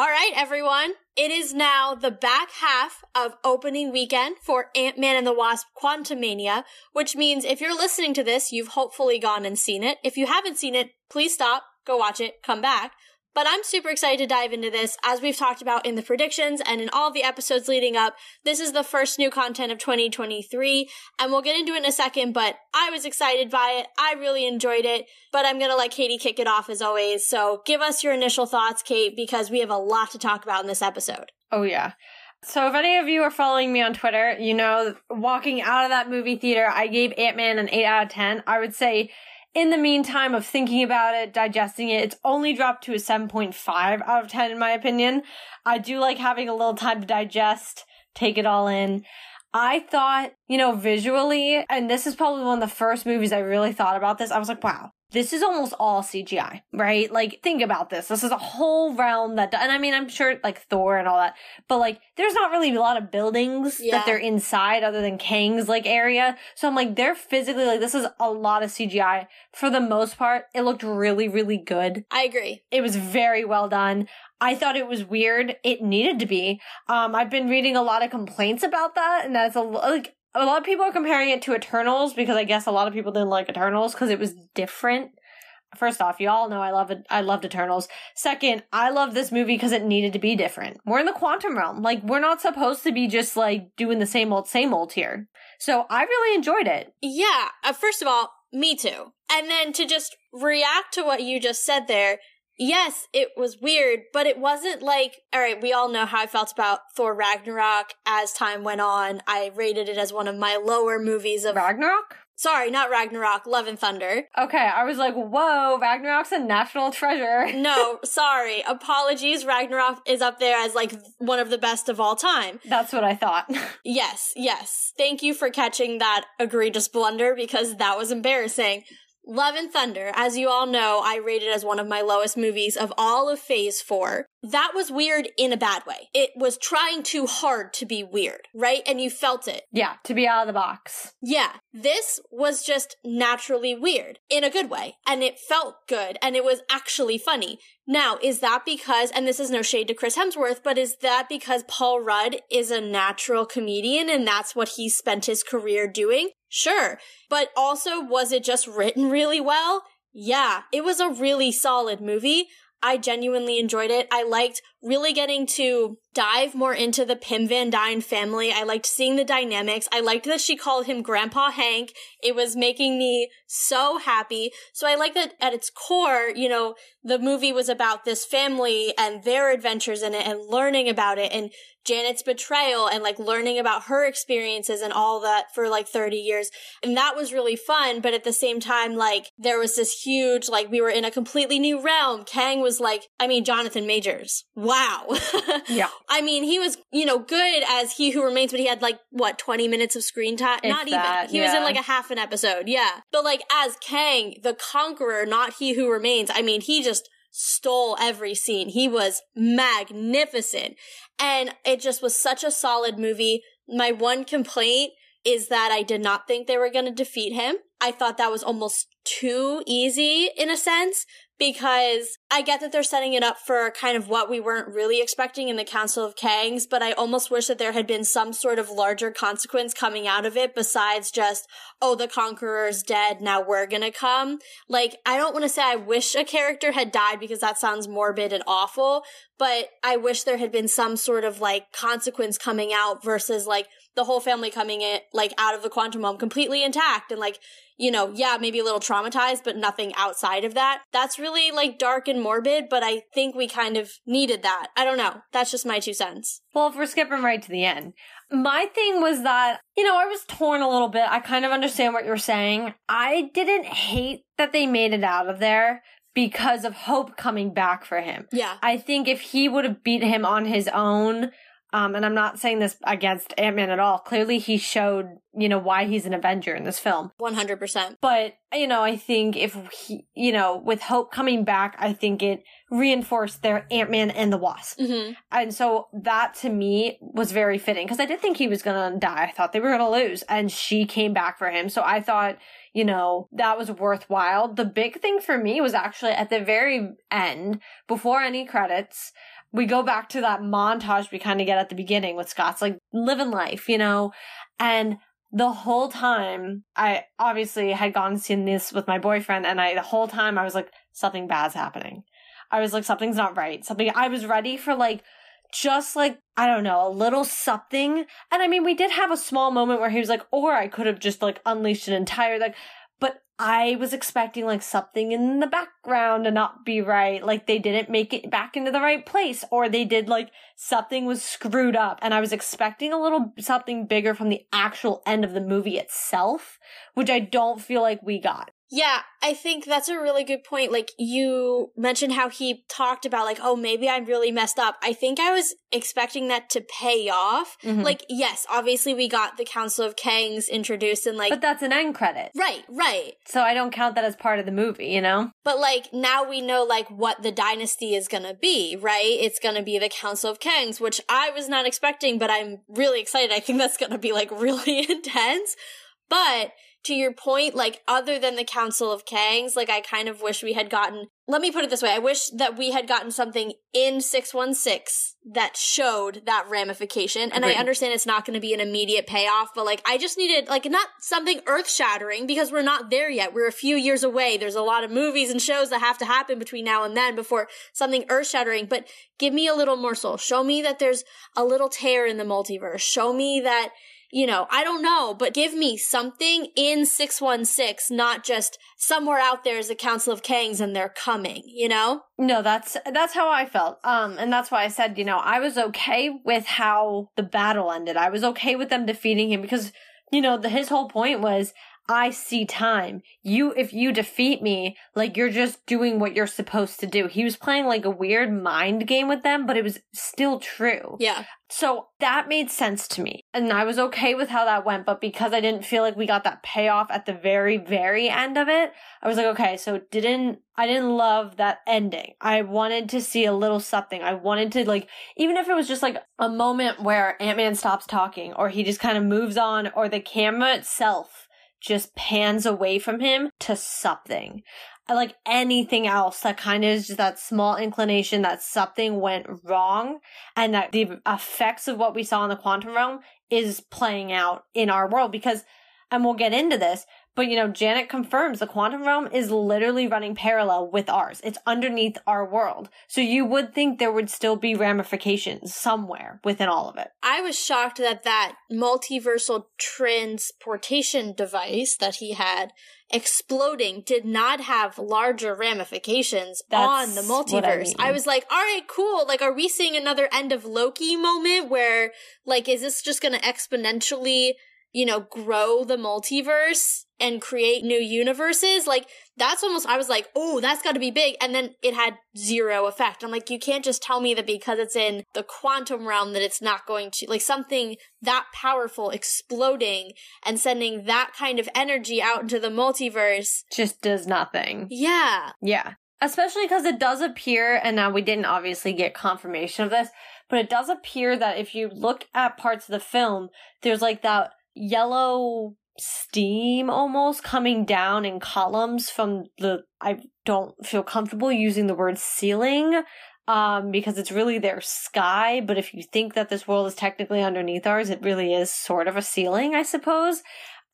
All right, everyone. It is now the back half of opening weekend for Ant-Man and the Wasp Quantumania, which means if you're listening to this, you've hopefully gone and seen it. If you haven't seen it, please stop, go watch it, come back. But I'm super excited to dive into this. As we've talked about in the predictions and in all the episodes leading up, this is the first new content of 2023, and we'll get into it in a second, but I was excited by it. I really enjoyed it, but I'm gonna let Katie kick it off as always. So give us your initial thoughts, Kate, because we have a lot to talk about in this episode. Oh, yeah. So, if any of you are following me on Twitter, you know, walking out of that movie theater, I gave Ant Man an 8 out of 10. I would say in the meantime of thinking about it, digesting it, it's only dropped to a 7.5 out of 10 in my opinion. I do like having a little time to digest, take it all in. I thought, you know, visually, and this is probably one of the first movies I really thought about this. I was like, wow, this is almost all CGI, right? Like, think about this. This is a whole realm that, and I mean, I'm sure like Thor and all that, but like, there's not really a lot of buildings Yeah. that they're inside other than Kang's like area. So I'm like, they're physically like, this is a lot of CGI. For the most part, it looked really, really good. I agree. It was very well done. I thought it was weird. It needed to be. Um, I've been reading a lot of complaints about that, and that's a like a lot of people are comparing it to Eternals because I guess a lot of people didn't like Eternals because it was different. First off, you all know I love it. I loved Eternals. Second, I love this movie because it needed to be different. We're in the quantum realm. Like we're not supposed to be just like doing the same old, same old here. So I really enjoyed it. Yeah, uh, first of all, me too. And then to just react to what you just said there, yes, it was weird, but it wasn't like, all right, we all know how I felt about Thor Ragnarok as time went on. I rated it as one of my lower movies of, Ragnarok. sorry, not Ragnarok, Love and Thunder. Okay, I was like, whoa, Ragnarok's a national treasure. No, sorry, apologies. Ragnarok is up there as like one of the best of all time. That's what I thought. Yes, yes. Thank you for catching that egregious blunder because that was embarrassing. Love and Thunder, as you all know, I rated it as one of my lowest movies of all of Phase 4. That was weird in a bad way. It was trying too hard to be weird, right? And you felt it. yeah, to be out of the box. Yeah, this was just naturally weird in a good way, and it felt good, and it was actually funny. Now, is that because, and this is no shade to Chris Hemsworth, but is that because Paul Rudd is a natural comedian and that's what he spent his career doing? Sure. But also, was it just written really well? Yeah, it was a really solid movie. I genuinely enjoyed it. I liked really getting to dive more into the Pym Van Dyne family. I liked seeing the dynamics. I liked that she called him Grandpa Hank. It was making me so happy. So I like that at its core, you know, the movie was about this family and their adventures in it and learning about it and Janet's betrayal and like learning about her experiences and all that for like 30 years. And that was really fun. But at the same time, like there was this huge, like we were in a completely new realm. Kang was like, I mean, Jonathan Majors. Wow. Yeah. I mean, he was, you know, good as He Who Remains, but he had like, what, 20 minutes of screen time? If Not that, even. He was in like a half an episode. Yeah. But like as Kang, the conqueror, not He Who Remains, I mean, he just stole every scene. He was magnificent. And it just was such a solid movie. My one complaint is that I did not think they were going to defeat him. I thought that was almost too easy in a sense because I get that they're setting it up for kind of what we weren't really expecting in the Council of Kangs, but I almost wish that there had been some sort of larger consequence coming out of it besides just, oh, the Conqueror's dead, now we're gonna come. Like, I don't want to say I wish a character had died because that sounds morbid and awful, but I wish there had been some sort of like consequence coming out versus like the whole family coming in like out of the quantum realm completely intact and like you know, yeah, maybe a little traumatized, but nothing outside of that. That's really like dark and morbid, but I think we kind of needed that. I don't know. That's just my two cents. Well, if we're skipping right to the end, my thing was that, you know, I was torn a little bit. I kind of understand what you're saying. I didn't hate that they made it out of there because of Hope coming back for him. Yeah. I think if he would have beat him on his own, um, and I'm not saying this against Ant Man at all. Clearly, he showed, you know, why he's an Avenger in this film. 100%. But, you know, I think if he, you know, with Hope coming back, I think it reinforced their Ant Man and the Wasp. hmm And so that to me was very fitting because I did think he was going to die. I thought they were going to lose and she came back for him. So I thought, you know, that was worthwhile. The big thing for me was actually at the very end, before any credits, we go back to that montage we kind of get at the beginning with Scott's like living life, you know, and the whole time I obviously had gone and seen this with my boyfriend and I, the whole time I was like, something bad's happening. I was like, something's not right. Something, I was ready for like, just like, I don't know, a little something. And I mean, we did have a small moment where he was like, or I could have just like unleashed an entire, like, but I was expecting like something in the background to not be right. Like they didn't make it back into the right place or they did like something was screwed up. And I was expecting a little something bigger from the actual end of the movie itself, which I don't feel like we got. Yeah, I think that's a really good point. Like you mentioned how he talked about like, oh, maybe I'm really messed up. I think I was expecting that to pay off. Mhm. Like, yes, obviously we got the Council of Kangs introduced and like But that's an end credit. Right, right. So I don't count that as part of the movie, you know? But like now we know like what the dynasty is gonna be, right? It's gonna be the Council of Kangs, which I was not expecting, but I'm really excited. I think that's gonna be like really intense. But to your point, like other than the Council of Kangs, like I kind of wish we had gotten let me put it this way. I wish that we had gotten something in 616 that showed that ramification. And I understand it's not going to be an immediate payoff, but like I just needed like not something earth shattering because we're not there yet. We're a few years away. There's a lot of movies and shows that have to happen between now and then before something earth shattering, but give me a little morsel. Show me that there's a little tear in the multiverse. Show me that you know, I don't know, but give me something in 616, not just somewhere out there is a Council of Kangs and they're coming, you know? No, that's that's how I felt. Um and that's why I said, you know, I was okay with how the battle ended. I was okay with them defeating him because you know, the, his whole point was I see time. You if you defeat me, like you're just doing what you're supposed to do. He was playing like a weird mind game with them, but it was still true. Yeah. So that made sense to me. And I was okay with how that went, but because I didn't feel like we got that payoff at the very, very end of it, I was like, okay, so didn't, I didn't love that ending. I wanted to see a little something. I wanted to like, even if it was just like a moment where Ant-Man stops talking or he just kind of moves on or the camera itself just pans away from him to something. Like anything else that kind of is just that small inclination that something went wrong and that the effects of what we saw in the quantum realm is playing out in our world because and we'll get into this but you know janet confirms the quantum realm is literally running parallel with ours it's underneath our world so you would think there would still be ramifications somewhere within all of it I was shocked that that multiversal transportation device that he had exploding did not have larger ramifications on the what I multiverse. mean. I, was like, all right, cool. Like, are we seeing another end of Loki moment where, like, is this just going to exponentially, you know, grow the multiverse and create new universes? Like, that's almost, I was like, oh, that's got to be big. And then it had zero effect. I'm like, you can't just tell me that because it's in the quantum realm that it's not going to, like, something that powerful exploding and sending that kind of energy out into the multiverse. just does nothing Yeah. Yeah. Especially because it does appear, and now we didn't obviously get confirmation of this, but it does appear that if you look at parts of the film, there's like that yellow steam almost coming down in columns from the, I don't feel comfortable using the word ceiling. Um, because it's really their sky, but if you think that this world is technically underneath ours, it really is sort of a ceiling, I suppose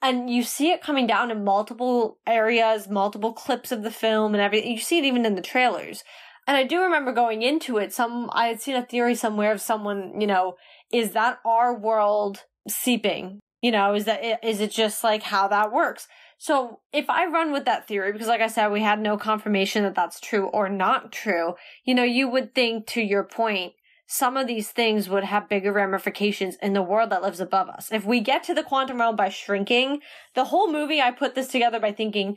and you see it coming down in multiple areas, multiple clips of the film and everything. You see it even in the trailers. And I do remember going into it, some, I had seen a theory somewhere of someone, you know, is that our world seeping? You know, is that, is it just like how that works? So if I run with that theory, because like I said, we had no confirmation that that's true or not true, you know, you would think to your point, some of these things would have bigger ramifications in the world that lives above us. If we get to the quantum realm by shrinking, the whole movie, I put this together by thinking,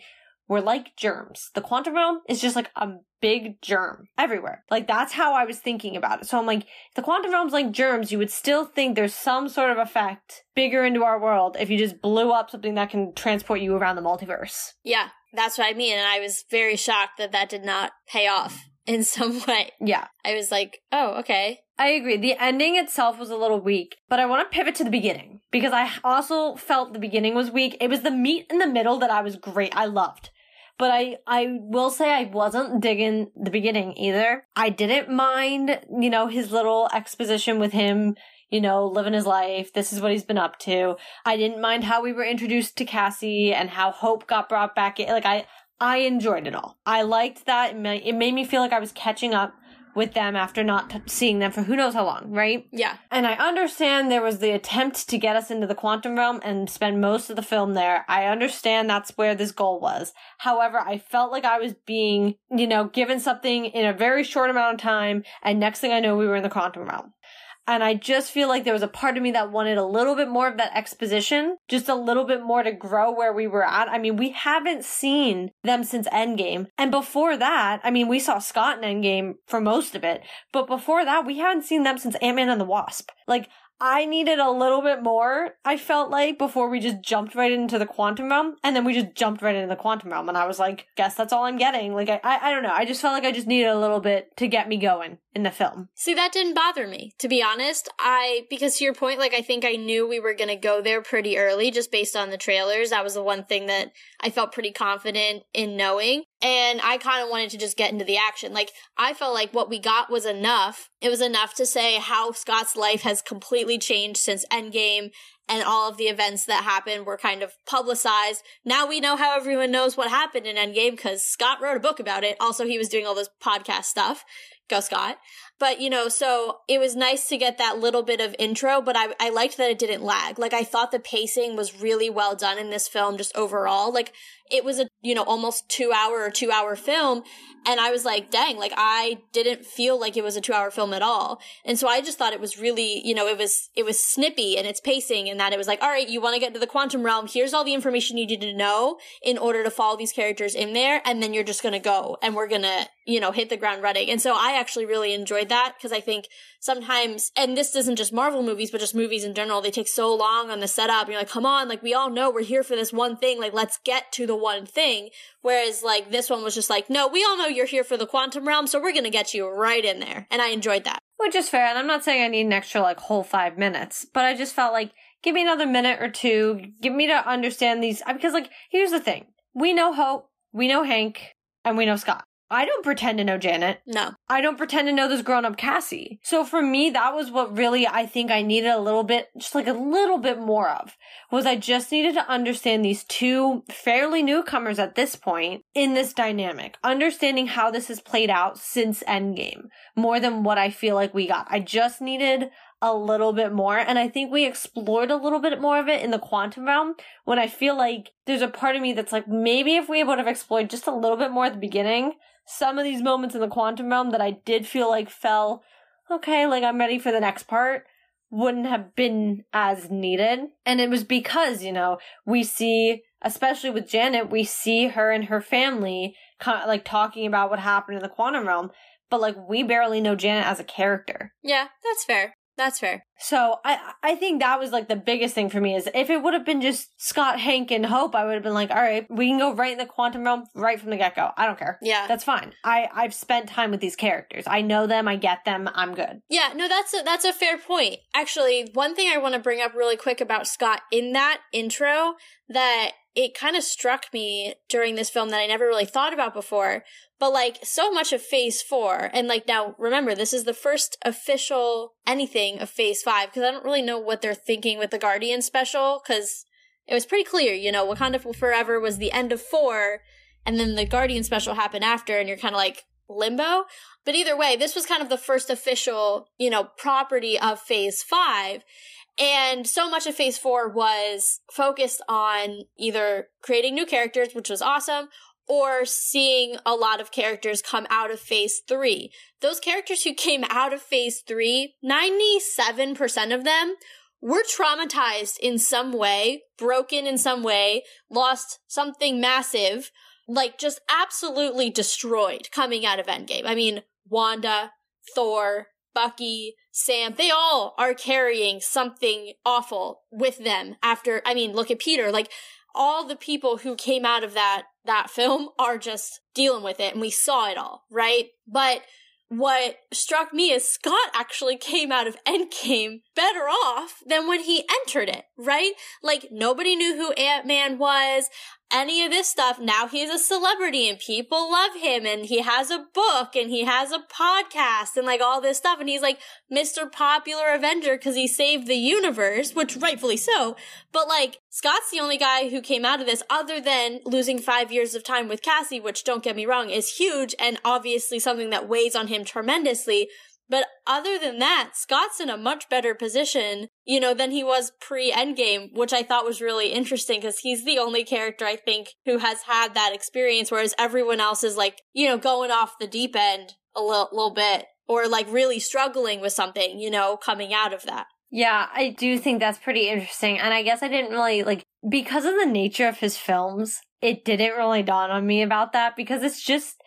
we're like germs. The quantum realm is just like a big germ everywhere. Like that's how I was thinking about it. So I'm like, if the quantum realm's like germs, you would still think there's some sort of effect bigger into our world if you just blew up something that can transport you around the multiverse. Yeah, that's what I mean. And I was very shocked that that did not pay off in some way. Yeah. I was like, oh, okay. I agree. The ending itself was a little weak, but I want to pivot to the beginning because I also felt the beginning was weak. It was the meat in the middle that I was great. I loved. But I, I will say I wasn't digging the beginning either. I didn't mind, you know, his little exposition with him, you know, living his life. This is what he's been up to. I didn't mind how we were introduced to Cassie and how Hope got brought back in. Like I, I enjoyed it all. I liked that. It made me feel like I was catching up with them after not t- seeing them for who knows how long, right? Yeah. And I understand there was the attempt to get us into the quantum realm and spend most of the film there. I understand that's where this goal was. However, I felt like I was being, you know, given something in a very short amount of time, and next thing I know, we were in the quantum realm. And I just feel like there was a part of me that wanted a little bit more of that exposition, just a little bit more to grow where we were at. I mean, we haven't seen them since Endgame. And before that, I mean, we saw Scott in Endgame for most of it. But before that, we haven't seen them since Ant-Man and the Wasp. Like, I needed a little bit more, I felt like, before we just jumped right into the quantum realm. And then we just jumped right into the quantum realm. And I was like, guess that's all I'm getting. Like, I, I, I don't know. I just felt like I just needed a little bit to get me going in the film. See, that didn't bother me, to be honest. I, because to your point, like, I think I knew we were going to go there pretty early just based on the trailers. That was the one thing that I felt pretty confident in knowing. And I kind of wanted to just get into the action. Like, I felt like what we got was enough. It was enough to say how Scott's life has completely changed since Endgame and all of the events that happened were kind of publicized. Now we know how everyone knows what happened in Endgame because Scott wrote a book about it. Also, he was doing all this podcast stuff. Go Scott. But, you know, so it was nice to get that little bit of intro, but I, I liked that it didn't lag. Like, I thought the pacing was really well done in this film, just overall. Like, it was a, you know, almost two hour or two hour film. And I was like, dang, like, I didn't feel like it was a two hour film at all. And so I just thought it was really, you know, it was, it was snippy and its pacing and that it was like, all right, you want to get to the quantum realm. Here's all the information you need to know in order to follow these characters in there. And then you're just to go and we're to, you know, hit the ground running. And so I actually really enjoyed that because I think sometimes, and this isn't just Marvel movies, but just movies in general, they take so long on the setup. You're like, come on, like we all know we're here for this one thing. Like let's get to the one thing. Whereas like this one was just like, no, we all know you're here for the quantum realm, so we're gonna get you right in there. And I enjoyed that. Which is fair, and I'm not saying I need an extra like whole five minutes, but I just felt like give me another minute or two, give me to understand these because like here's the thing. We know Hope, we know Hank, and we know Scott. I don't pretend to know Janet. No. I don't pretend to know this grown up Cassie. So for me, that was what really I think I needed a little bit, just like a little bit more of, was I just needed to understand these two fairly newcomers at this point in this dynamic, understanding how this has played out since Endgame, more than what I feel like we got. I just needed a little bit more. And I think we explored a little bit more of it in the quantum realm when I feel like there's a part of me that's like, maybe if we would have explored just a little bit more at the beginning, some of these moments in the quantum realm that I did feel like fell, okay, like I'm ready for the next part, wouldn't have been as needed. And it was because, you know, we see, especially with Janet, we see her and her family kind of like talking about what happened in the quantum realm. But like we barely know Janet as a character. Yeah, that's fair. That's fair. So I I think that was like the biggest thing for me is if it would have been just Scott, Hank, and Hope, I would have been like, all right, we can go right in the quantum realm right from the get go. I don't care. Yeah, that's fine. I I've spent time with these characters. I know them. I get them. I'm good. Yeah, no, that's a, that's a fair point. Actually, one thing I want to bring up really quick about Scott in that intro that it kind of struck me during this film that I never really thought about before. But like so much of phase four, and like now remember, this is the first official anything of phase five, because I don't really know what they're thinking with the Guardian special, because it was pretty clear, you know, Wakanda Forever was the end of four, and then the Guardian special happened after, and you're kind of like, limbo. But either way, this was kind of the first official, you know, property of phase five. And so much of phase four was focused on either creating new characters, which was awesome, or seeing a lot of characters come out of phase three. Those characters who came out of phase three, 97% of them were traumatized in some way, broken in some way, lost something massive, like just absolutely destroyed coming out of Endgame. I mean, Wanda, Thor, Bucky, Sam, they all are carrying something awful with them after, I mean, look at Peter, like all the people who came out of that, that film are just dealing with it and we saw it all, right? But what struck me is Scott actually came out of Endgame better off than when he entered it, right? Like nobody knew who Ant-Man was any of this stuff. Now he's a celebrity and people love him and he has a book and he has a podcast and like all this stuff. And he's like Mr. Popular Avenger because he saved the universe, which rightfully so. But like Scott's the only guy who came out of this other than losing five years of time with Cassie, which don't get me wrong is huge and obviously something that weighs on him tremendously. But other than that, Scott's in a much better position, you know, than he was pre Endgame, which I thought was really interesting because he's the only character I think who has had that experience, whereas everyone else is like, you know, going off the deep end a little, little bit or like really struggling with something, you know, coming out of that. Yeah, I do think that's pretty interesting. And I guess I didn't really like, because of the nature of his films, it didn't really dawn on me about that because it's just,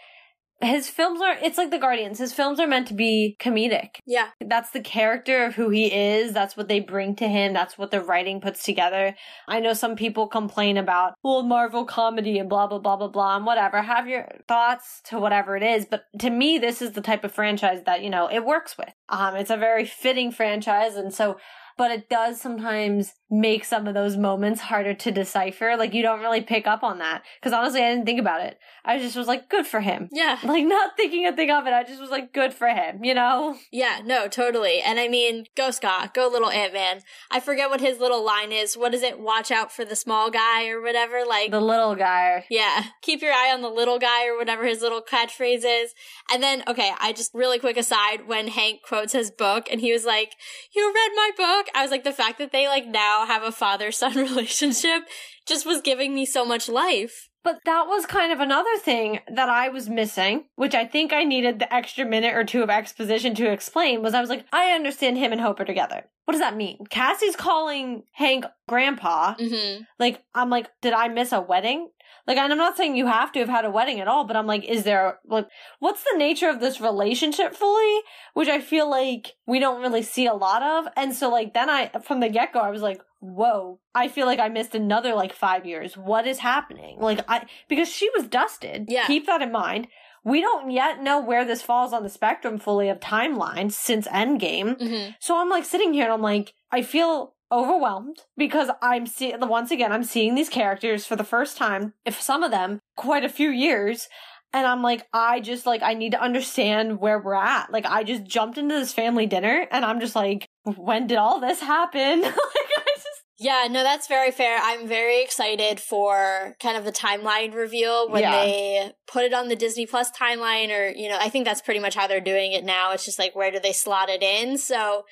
his films are it's like the guardians. His films are meant to be comedic. Yeah. that's the character of who he is. That's what they bring to him. That's what the writing puts together. I know some people complain about well marvel comedy and blah blah blah blah blah and whatever. Have your thoughts to whatever it is. But to me this is the type of franchise that you know it works with. Um it's a very fitting franchise. And so but it does sometimes make some of those moments harder to decipher. Like you don't really pick up on that. Cause honestly, I didn't think about it. I just was like, good for him. Yeah. Like not thinking a thing of it. I just was like, good for him, you know? Yeah, no, totally. And I mean, go Scott, go little Ant Man. I forget what his little line is. What is it? Watch out for the small guy or whatever. Like, The little guy. yeah, keep your eye on the little guy or whatever his little catchphrase is. And then, okay, I just really quick aside when Hank quotes his book and he was like, You read my book? I was like, the fact that they like now have a father son relationship just was giving me so much life. But that was kind of another thing that I was missing, which I think I needed the extra minute or two of exposition to explain was I was like, I understand him and Hope are together. What does that mean? Cassie's calling Hank grandpa. Mm-hmm. Like, I'm like, did I miss a wedding? Like, and I'm not saying you have to have had a wedding at all, but I'm like, is there, like, what's the nature of this relationship fully? Which I feel like we don't really see a lot of. And so, like, then I, from the get go, I was like, whoa, I feel like I missed another, like, five years. What is happening? Like, I, because she was dusted. Yeah. Keep that in mind. We don't yet know where this falls on the spectrum fully of timeline since Endgame. Mm-hmm. So I'm like sitting here and I'm like, I feel overwhelmed because I'm seeing, the once again, I'm seeing these characters for the first time, if some of them, quite a few years. And I'm like, I just like, I need to understand where we're at. Like, I just jumped into this family dinner and I'm just like, when did all this happen? like, I just, Yeah, no, that's very fair. I'm very excited for kind of the timeline reveal when Yeah. they put it on the Disney Plus timeline, or, you know, I think that's pretty much how they're doing it now. It's just like, where do they slot it in? So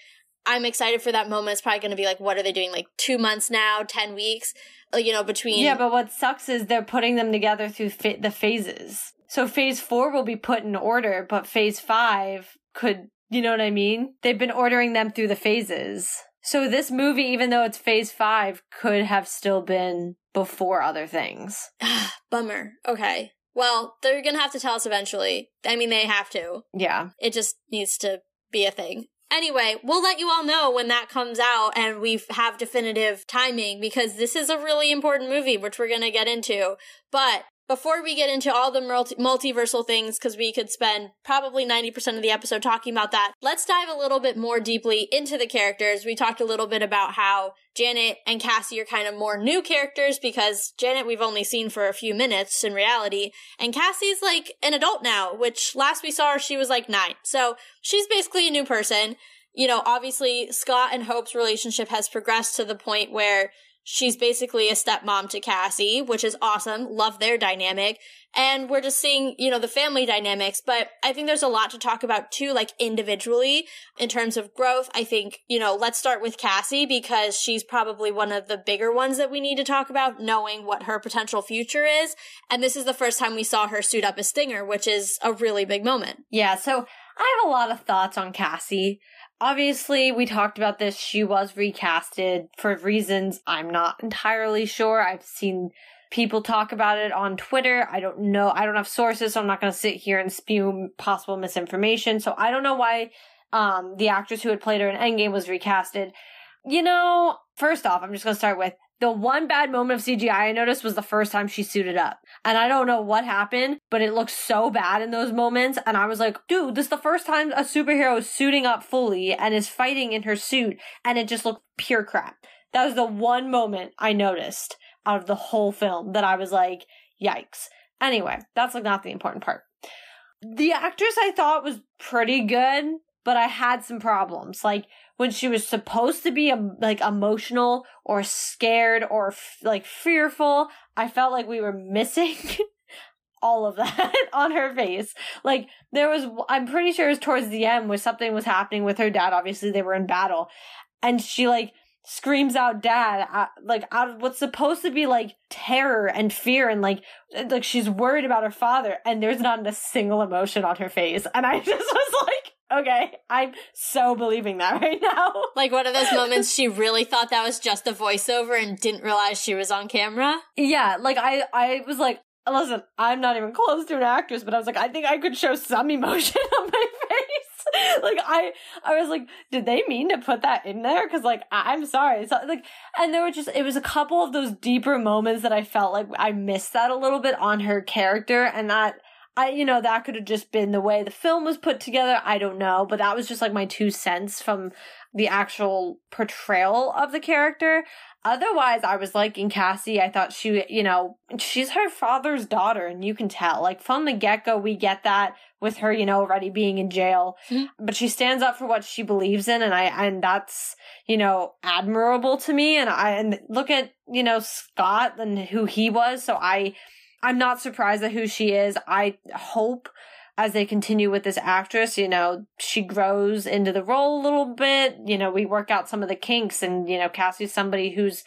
I'm excited for that moment. It's probably going to be like, what are they doing? Like two months now, 10 weeks, uh, you know, between. yeah, but what sucks is they're putting them together through fa- the phases. So phase four will be put in order, but phase five could, you know what I mean? They've been ordering them through the phases. So this movie, even though it's phase five, could have still been before other things. Bummer. Okay. Well, they're going to have to tell us eventually. I mean, they have to. Yeah. It just needs to be a thing. Anyway, we'll let you all know when that comes out and we have definitive timing because this is a really important movie, which we're going to get into. But before we get into all the multi- multiversal things, because we could spend probably 90% of the episode talking about that, let's dive a little bit more deeply into the characters. We talked a little bit about how Janet and Cassie are kind of more new characters because Janet we've only seen for a few minutes in reality, and Cassie's like an adult now, which last we saw her, she was like nine. So she's basically a new person. You know, obviously Scott and Hope's relationship has progressed to the point where She's basically a stepmom to Cassie, which is awesome. Love their dynamic. And we're just seeing, you know, the family dynamics. But I think there's a lot to talk about too, like individually in terms of growth. I think, you know, let's start with Cassie because she's probably one of the bigger ones that we need to talk about, knowing what her potential future is. And this is the first time we saw her suit up as Stinger, which is a really big moment. Yeah, so I have a lot of thoughts on Cassie. Obviously, we talked about this. She was recasted for reasons I'm not entirely sure. I've seen people talk about it on Twitter. I don't know. I don't have sources, so I'm not going to sit here and spew possible misinformation. So I don't know why um, the actress who had played her in Endgame was recasted. You know, first off, I'm just going to start with the one bad moment of CGI I noticed was the first time she suited up. And I don't know what happened, but it looked so bad in those moments. And I was like, dude, this is the first time a superhero is suiting up fully and is fighting in her suit. And it just looked pure crap. That was the one moment I noticed out of the whole film that I was like, yikes. Anyway, that's like not the important part. The actress I thought was pretty good, but I had some problems. Like when she was supposed to be um, like emotional or scared or like fearful, I felt like we were missing all of that on her face. Like there was, I'm pretty sure it was towards the end where something was happening with her dad. Obviously they were in battle and she like screams out dad uh, like out of what's supposed to be like terror and fear and like like she's worried about her father and there's not a single emotion on her face and i just was like okay i'm so believing that right now. Like one of those moments she really thought that was just a voiceover and didn't realize she was on camera? Yeah like i i was like listen i'm not even close to an actress but i was like i think i could show some emotion on my face. Like I, I was like, did they mean to put that in there? Because like I, am sorry, so like, and there were just it was a couple of those deeper moments that I felt like I missed that a little bit on her character, and that I, you know, that could have just been the way the film was put together. I don't know, but that was just like my two cents from the actual portrayal of the character. Otherwise, I was liking Cassie. I thought she, you know, she's her father's daughter, and you can tell. Like from the get go, we get that with her, you know, already being in jail. Mm-hmm. But she stands up for what she believes in, and I, and that's, you know, admirable to me. And I, and look at, you know, Scott and who he was. So I, I'm not surprised at who she is. I hope as they continue with this actress, you know, she grows into the role a little bit. You know, we work out some of the kinks and, you know, Cassie's somebody who's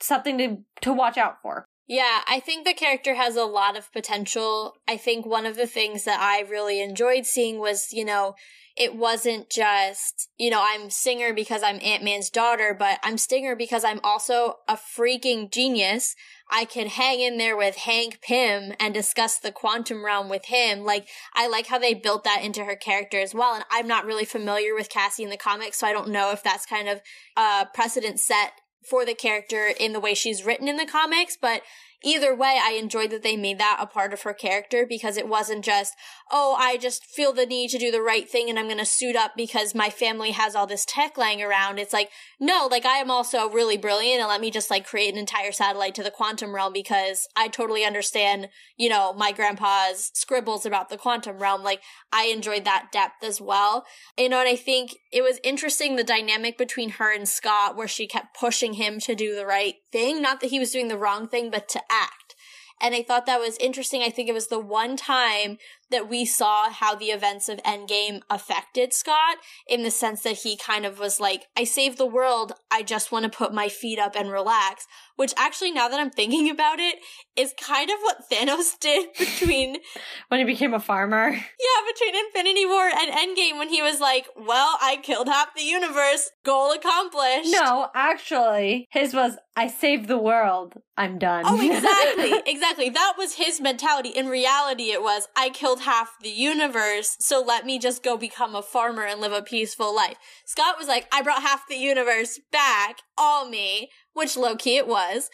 something to, to watch out for. Yeah, I think the character has a lot of potential. I think one of the things that I really enjoyed seeing was, you know, it wasn't just, you know, I'm Stinger because I'm Ant Man's daughter, but I'm Stinger because I'm also a freaking genius. I can hang in there with Hank Pym and discuss the quantum realm with him. Like, I like how they built that into her character as well. And I'm not really familiar with Cassie in the comics, so I don't know if that's kind of a precedent set for the character in the way she's written in the comics, but either way, I enjoyed that they made that a part of her character because it wasn't just, oh, I just feel the need to do the right thing and I'm going to suit up because my family has all this tech lying around. It's like, no, like I am also really brilliant and let me just like create an entire satellite to the quantum realm because I totally understand, you know, my grandpa's scribbles about the quantum realm. Like I enjoyed that depth as well. You know, and I think it was interesting the dynamic between her and Scott where she kept pushing him to do the right thing. Not that he was doing the wrong thing, but to act. And I thought that was interesting. I think it was the one time that we saw how the events of Endgame affected Scott in the sense that he kind of was like, I saved the world. I just want to put my feet up and relax. Which actually, now that I'm thinking about it, is kind of what Thanos did between. when he became a farmer? Yeah, between Infinity War and Endgame when he was like, well, I killed half the universe. Goal accomplished. No, actually, his was, I saved the world. I'm done. Oh, exactly. exactly. That was his mentality. In reality, it was, I killed half the universe, so let me just go become a farmer and live a peaceful life. Scott was like, I brought half the universe back, all me, which low key it was.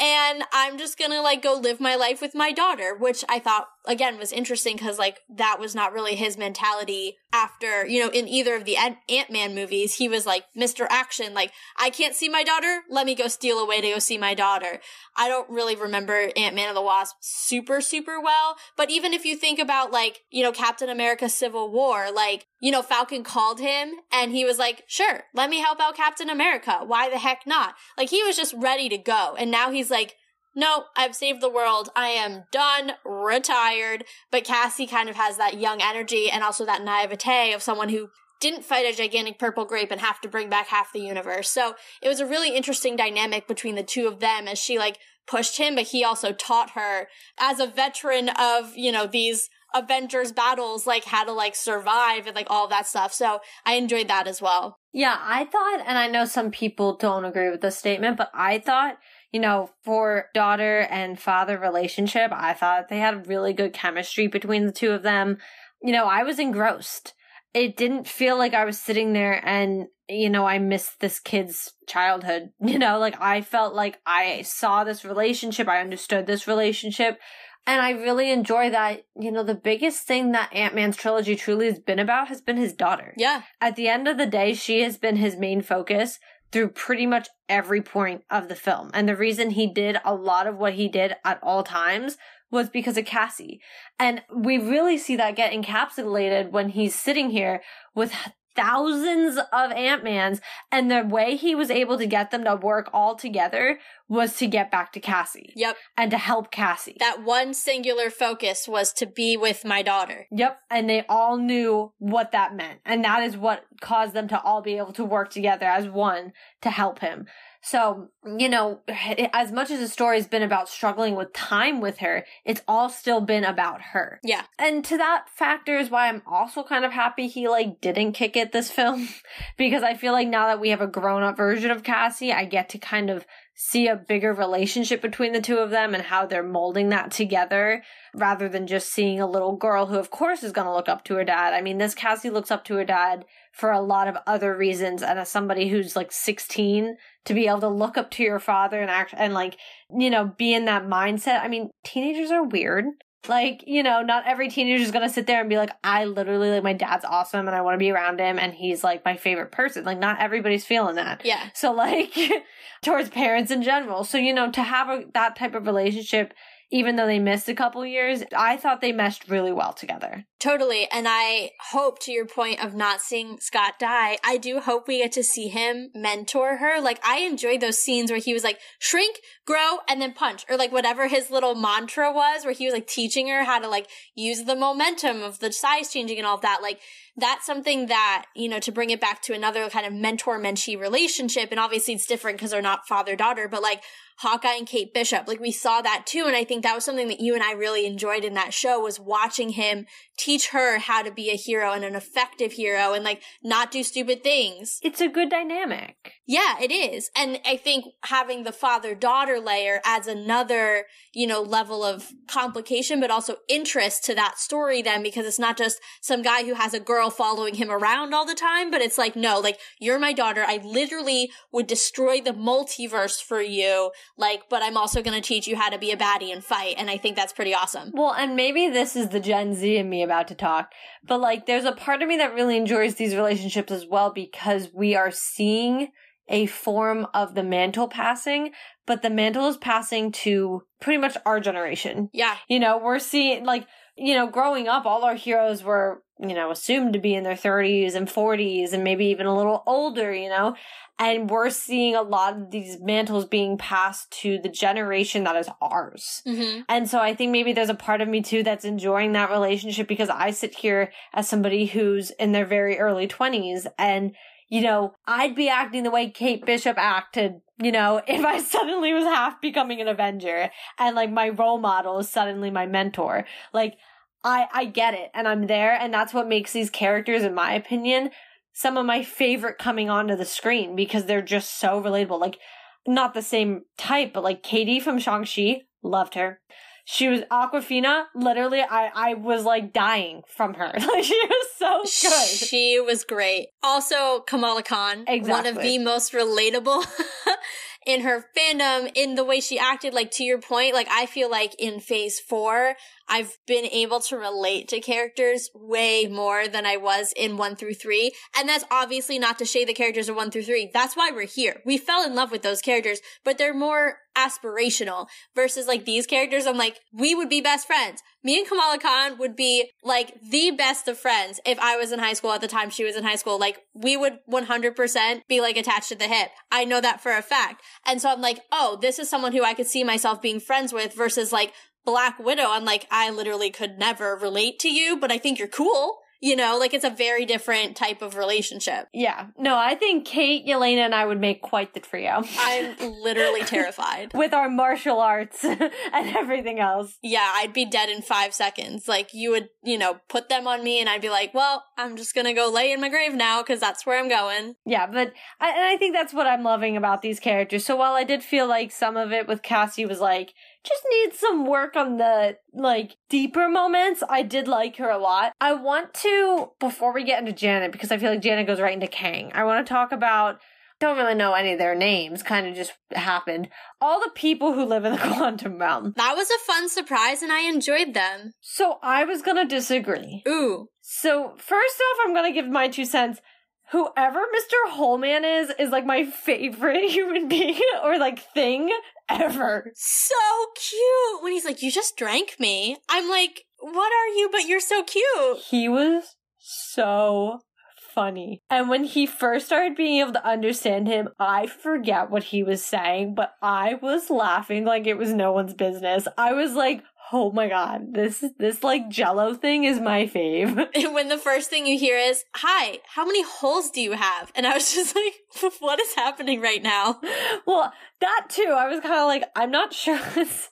And I'm just gonna like go live my life with my daughter, which I thought again was interesting because like that was not really his mentality after you know in either of the ant-man movies he was like mr action like i can't see my daughter let me go steal away to go see my daughter. I don't really remember ant-man and the wasp super super well but even if you think about like you know captain america civil war like you know falcon called him and he was like sure let me help out captain america why the heck not? Like he was just ready to go and now he's like no, I've saved the world. I am done, retired. But Cassie kind of has that young energy and also that naivete of someone who didn't fight a gigantic purple grape and have to bring back half the universe. So it was a really interesting dynamic between the two of them as she like pushed him, but he also taught her as a veteran of, you know, these Avengers battles, like how to like survive and like all that stuff. So I enjoyed that as well. Yeah, I thought, and I know some people don't agree with this statement, but I thought you know, for daughter and father relationship, I thought they had really good chemistry between the two of them. You know, I was engrossed. It didn't feel like I was sitting there and, you know, I missed this kid's childhood. You know, like I felt like I saw this relationship, I understood this relationship. And I really enjoy that, you know, the biggest thing that Ant-Man's trilogy truly has been about has been his daughter. Yeah. At the end of the day, she has been his main focus through pretty much every point of the film. And the reason he did a lot of what he did at all times was because of Cassie. And we really see that get encapsulated when he's sitting here with thousands of Ant-Mans and the way he was able to get them to work all together was to get back to Cassie. Yep. And to help Cassie. That one singular focus was to be with my daughter. Yep. And they all knew what that meant. And that is what caused them to all be able to work together as one to help him. So, you know, as much as the story's been about struggling with time with her, it's all still been about her. Yeah. And to that factor is why I'm also kind of happy he like didn't kick it this film because I feel like now that we have a grown up version of Cassie, I get to kind of see a bigger relationship between the two of them and how they're molding that together rather than just seeing a little girl who of course is going to look up to her dad. I mean, this Cassie looks up to her dad for a lot of other reasons and as somebody who's like 16 to be able to look up to your father and act and like you know be in that mindset i mean teenagers are weird. Like you know not every teenager is gonna sit there and be like i literally like my dad's awesome and i want to be around him and he's like my favorite person. Like not everybody's feeling that. Yeah. So like towards parents in general. So you know to have a, that type of relationship even though they missed a couple years, I thought they meshed really well together. Totally. And I hope, to your point of not seeing Scott die, I do hope we get to see him mentor her. Like, I enjoyed those scenes where he was like, shrink, grow, and then punch, or like whatever his little mantra was, where he was like teaching her how to like use the momentum of the size changing and all of that. Like, that's something that, you know, to bring it back to another kind of mentor mentee relationship. And obviously it's different because they're not father daughter, but like Hawkeye and Kate Bishop. Like we saw that too. And I think that was something that you and I really enjoyed in that show was watching him teach her how to be a hero and an effective hero and like not do stupid things. It's a good dynamic. Yeah, it is. And I think having the father daughter layer adds another, you know, level of complication, but also interest to that story then because it's not just some guy who has a girl following him around all the time, but it's like, no, like, you're my daughter. I literally would destroy the multiverse for you. Like, but I'm also going to teach you how to be a baddie and fight. And I think that's pretty awesome. Well, and maybe this is the Gen Z in me about to talk, but like, there's a part of me that really enjoys these relationships as well because we are seeing a form of the mantle passing, but the mantle is passing to pretty much our generation. Yeah. You know, we're seeing like, you know, growing up, all our heroes were, you know, assumed to be in their 30s and 40s and maybe even a little older, you know, and we're seeing a lot of these mantles being passed to the generation that is ours. Mm-hmm. And so I think maybe there's a part of me too that's enjoying that relationship because I sit here as somebody who's in their very early 20s and you know, I'd be acting the way Kate Bishop acted, you know, if I suddenly was half becoming an Avenger and like my role model is suddenly my mentor. Like, I, I get it and I'm there and that's what makes these characters, in my opinion, some of my favorite coming onto the screen because they're just so relatable. Like, not the same type, but like Katie from Shang-Chi, loved her. She was Awkwafina. Literally, I, I was like dying from her. Like she was so good. She was great. Also, Kamala Khan, exactly. one of the most relatable in her fandom, in the way she acted. Like to your point, like I feel like in Phase Four, I've been able to relate to characters way more than I was in one through three. And that's obviously not to shade the characters of one through three. That's why we're here. We fell in love with those characters, but they're more aspirational versus like these characters. I'm like, we would be best friends. Me and Kamala Khan would be like the best of friends if I was in high school at the time she was in high school. Like we would 100% be like attached to the hip. I know that for a fact. And so I'm like, oh, this is someone who I could see myself being friends with versus like Black Widow. I'm like, I literally could never relate to you, but I think you're cool. You know, like it's a very different type of relationship. Yeah. No, I think Kate, Yelena, and I would make quite the trio. I'm literally terrified. With our martial arts and everything else. Yeah, I'd be dead in five seconds. Like, you would, you know, put them on me and I'd be like, well, I'm just gonna go lay in my grave now because that's where I'm going. Yeah, but I, and I think that's what I'm loving about these characters. So while I did feel like some of it with Cassie was like, just needs some work on the like deeper moments. I did like her a lot. I want to before we get into Janet because I feel like Janet goes right into Kang. I want to talk about don't really know any of their names, kind of just happened. All the people who live in the quantum realm. That was a fun surprise and I enjoyed them. So I was going to disagree. Ooh. So first off, I'm going to give my two cents whoever Mr. Holman is is like my favorite human being or like thing ever. So cute. When he's like, You just drank me. I'm like, What are you? But you're so cute. He was so funny. And when he first started being able to understand him, I forget what he was saying, but I was laughing like it was no one's business. I was like, oh my god, this this like jello thing is my fave. when the first thing you hear is, Hi, how many holes do you have? And I was just like, What is happening right now? Well, that too, I was kind of like, I'm not sure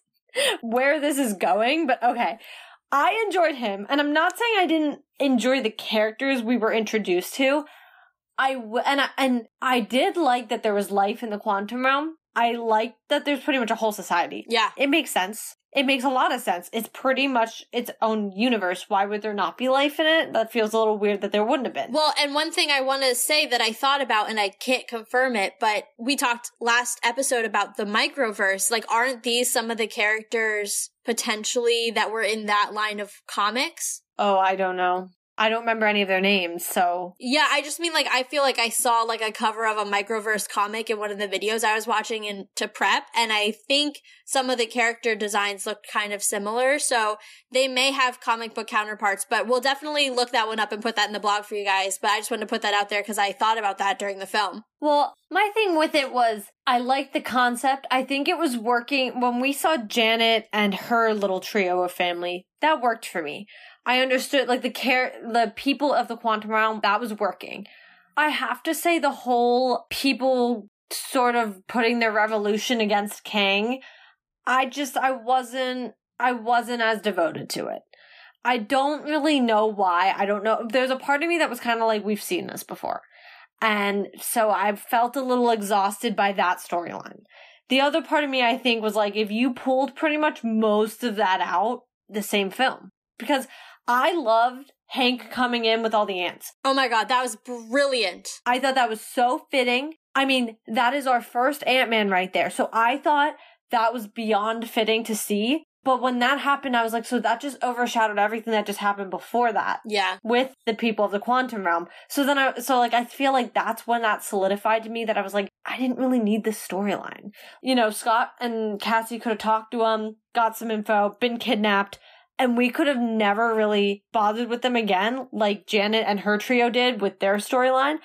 where this is going, but okay. I enjoyed him, and I'm not saying I didn't enjoy the characters we were introduced to. I w- and I, and I did like that there was life in the quantum realm. I like that there's pretty much a whole society. Yeah. It makes sense. It makes a lot of sense. It's pretty much its own universe. Why would there not be life in it? That feels a little weird that there wouldn't have been. Well, and one thing I want to say that I thought about, and I can't confirm it, but we talked last episode about the microverse. Like, aren't these some of the characters potentially that were in that line of comics? Oh, I don't know. I don't remember any of their names, so Yeah, I just mean like I feel like I saw like a cover of a microverse comic in one of the videos I was watching in to prep, and I think some of the character designs look kind of similar. So they may have comic book counterparts, but we'll definitely look that one up and put that in the blog for you guys. But I just wanted to put that out there because I thought about that during the film. Well, my thing with it was I liked the concept. I think it was working when we saw Janet and her little trio of family. That worked for me. I understood like the care the people of the quantum realm that was working. I have to say the whole people sort of putting their revolution against Kang, I just I wasn't I wasn't as devoted to it. I don't really know why. I don't know. There's a part of me that was kind of like we've seen this before. And so I felt a little exhausted by that storyline. The other part of me I think was like if you pulled pretty much most of that out, the same film. Because I loved Hank coming in with all the ants. Oh my god, that was brilliant. I thought that was so fitting. I mean, that is our first Ant Man right there. So I thought that was beyond fitting to see. But when that happened, I was like, so that just overshadowed everything that just happened before that Yeah. with the people of the quantum realm. So then I, so like, I feel like that's when that solidified to me that I was like, I didn't really need this storyline. You know, Scott and Cassie could have talked to him, got some info, been kidnapped, and we could have never really bothered with them again, like Janet and her trio did with their storyline,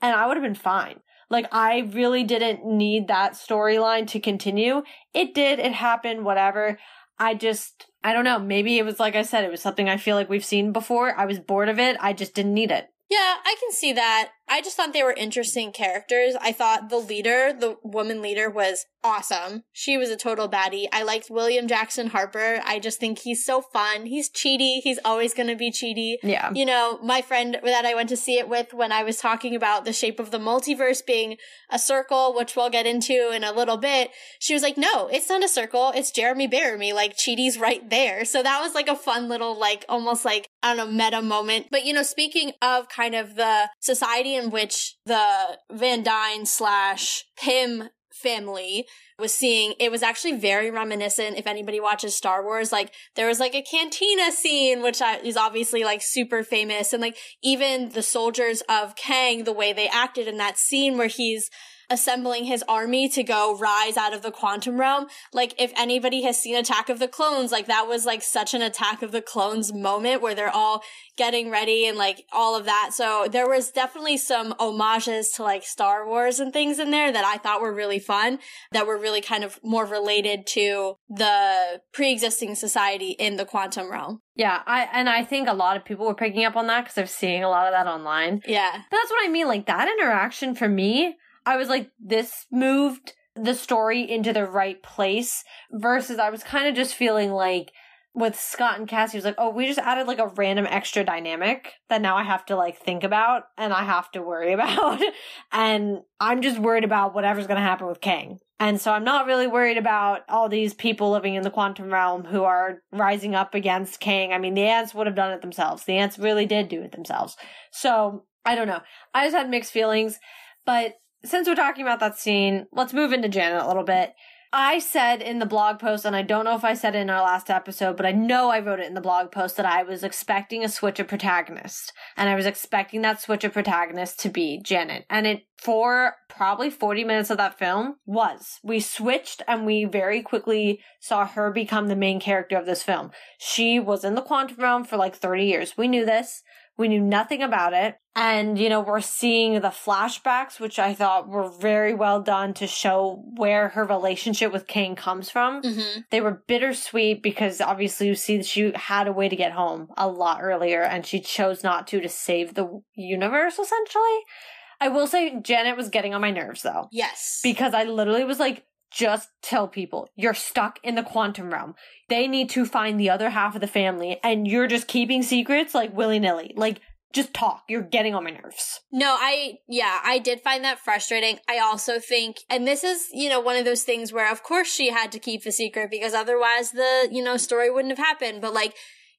and I would have been fine. Like, I really didn't need that storyline to continue. It did, it happened, whatever. I just, I don't know. Maybe it was like I said, it was something I feel like we've seen before. I was bored of it. I just didn't need it. Yeah, I can see that. I just thought they were interesting characters. I thought the leader, the woman leader, was awesome. She was a total baddie. I liked William Jackson Harper. I just think he's so fun. He's Chidi. He's always going to be Chidi. Yeah. You know, my friend that I went to see it with when I was talking about the shape of the multiverse being a circle, which we'll get into in a little bit, she was like, no, it's not a circle. It's Jeremy Bearimy. Like, Chidi's right there. So that was like a fun little, like, almost like, I don't know, meta moment. But, you know, speaking of kind of the society in which the Van Dyne slash Pym family was seeing it was actually very reminiscent if anybody watches star wars like there was like a cantina scene which is obviously like super famous and like even the soldiers of kang the way they acted in that scene where he's assembling his army to go rise out of the quantum realm. Like, if anybody has seen Attack of the Clones, like that was like such an Attack of the Clones moment where they're all getting ready and like all of that. So there was definitely some homages to like Star Wars and things in there that I thought were really fun, that were really kind of more related to the pre-existing society in the quantum realm. Yeah, I and I think a lot of people were picking up on that because they're seeing a lot of that online. Yeah. But that's what I mean. Like that interaction for me I was like, this moved the story into the right place versus I was kind of just feeling like with Scott and Cassie was like, oh, we just added like a random extra dynamic that now I have to like think about and I have to worry about. and I'm just worried about whatever's going to happen with Kang. And so I'm not really worried about all these people living in the quantum realm who are rising up against Kang. I mean, the ants would have done it themselves. The ants really did do it themselves. So I don't know. I just had mixed feelings, but since we're talking about that scene, let's move into Janet a little bit. I said in the blog post, and I don't know if I said it in our last episode, but I know I wrote it in the blog post that I was expecting a switch of protagonist. And I was expecting that switch of protagonist to be Janet. And it, for probably 40 minutes of that film, was. We switched and we very quickly saw her become the main character of this film. She was in the quantum realm for like 30 years. We knew this. We knew nothing about it. And, you know, we're seeing the flashbacks, which I thought were very well done to show where her relationship with Kang comes from. Mm-hmm. They were bittersweet because obviously you see she had a way to get home a lot earlier and she chose not to to save the universe, essentially. I will say Janet was getting on my nerves though. Yes. Because I literally was like, just tell people you're stuck in the quantum realm. They need to find the other half of the family and you're just keeping secrets like willy nilly. Like, just talk. You're getting on my nerves. No, I, yeah, I did find that frustrating. I also think, and this is, you know, one of those things where of course she had to keep the secret because otherwise the, you know, story wouldn't have happened. But like,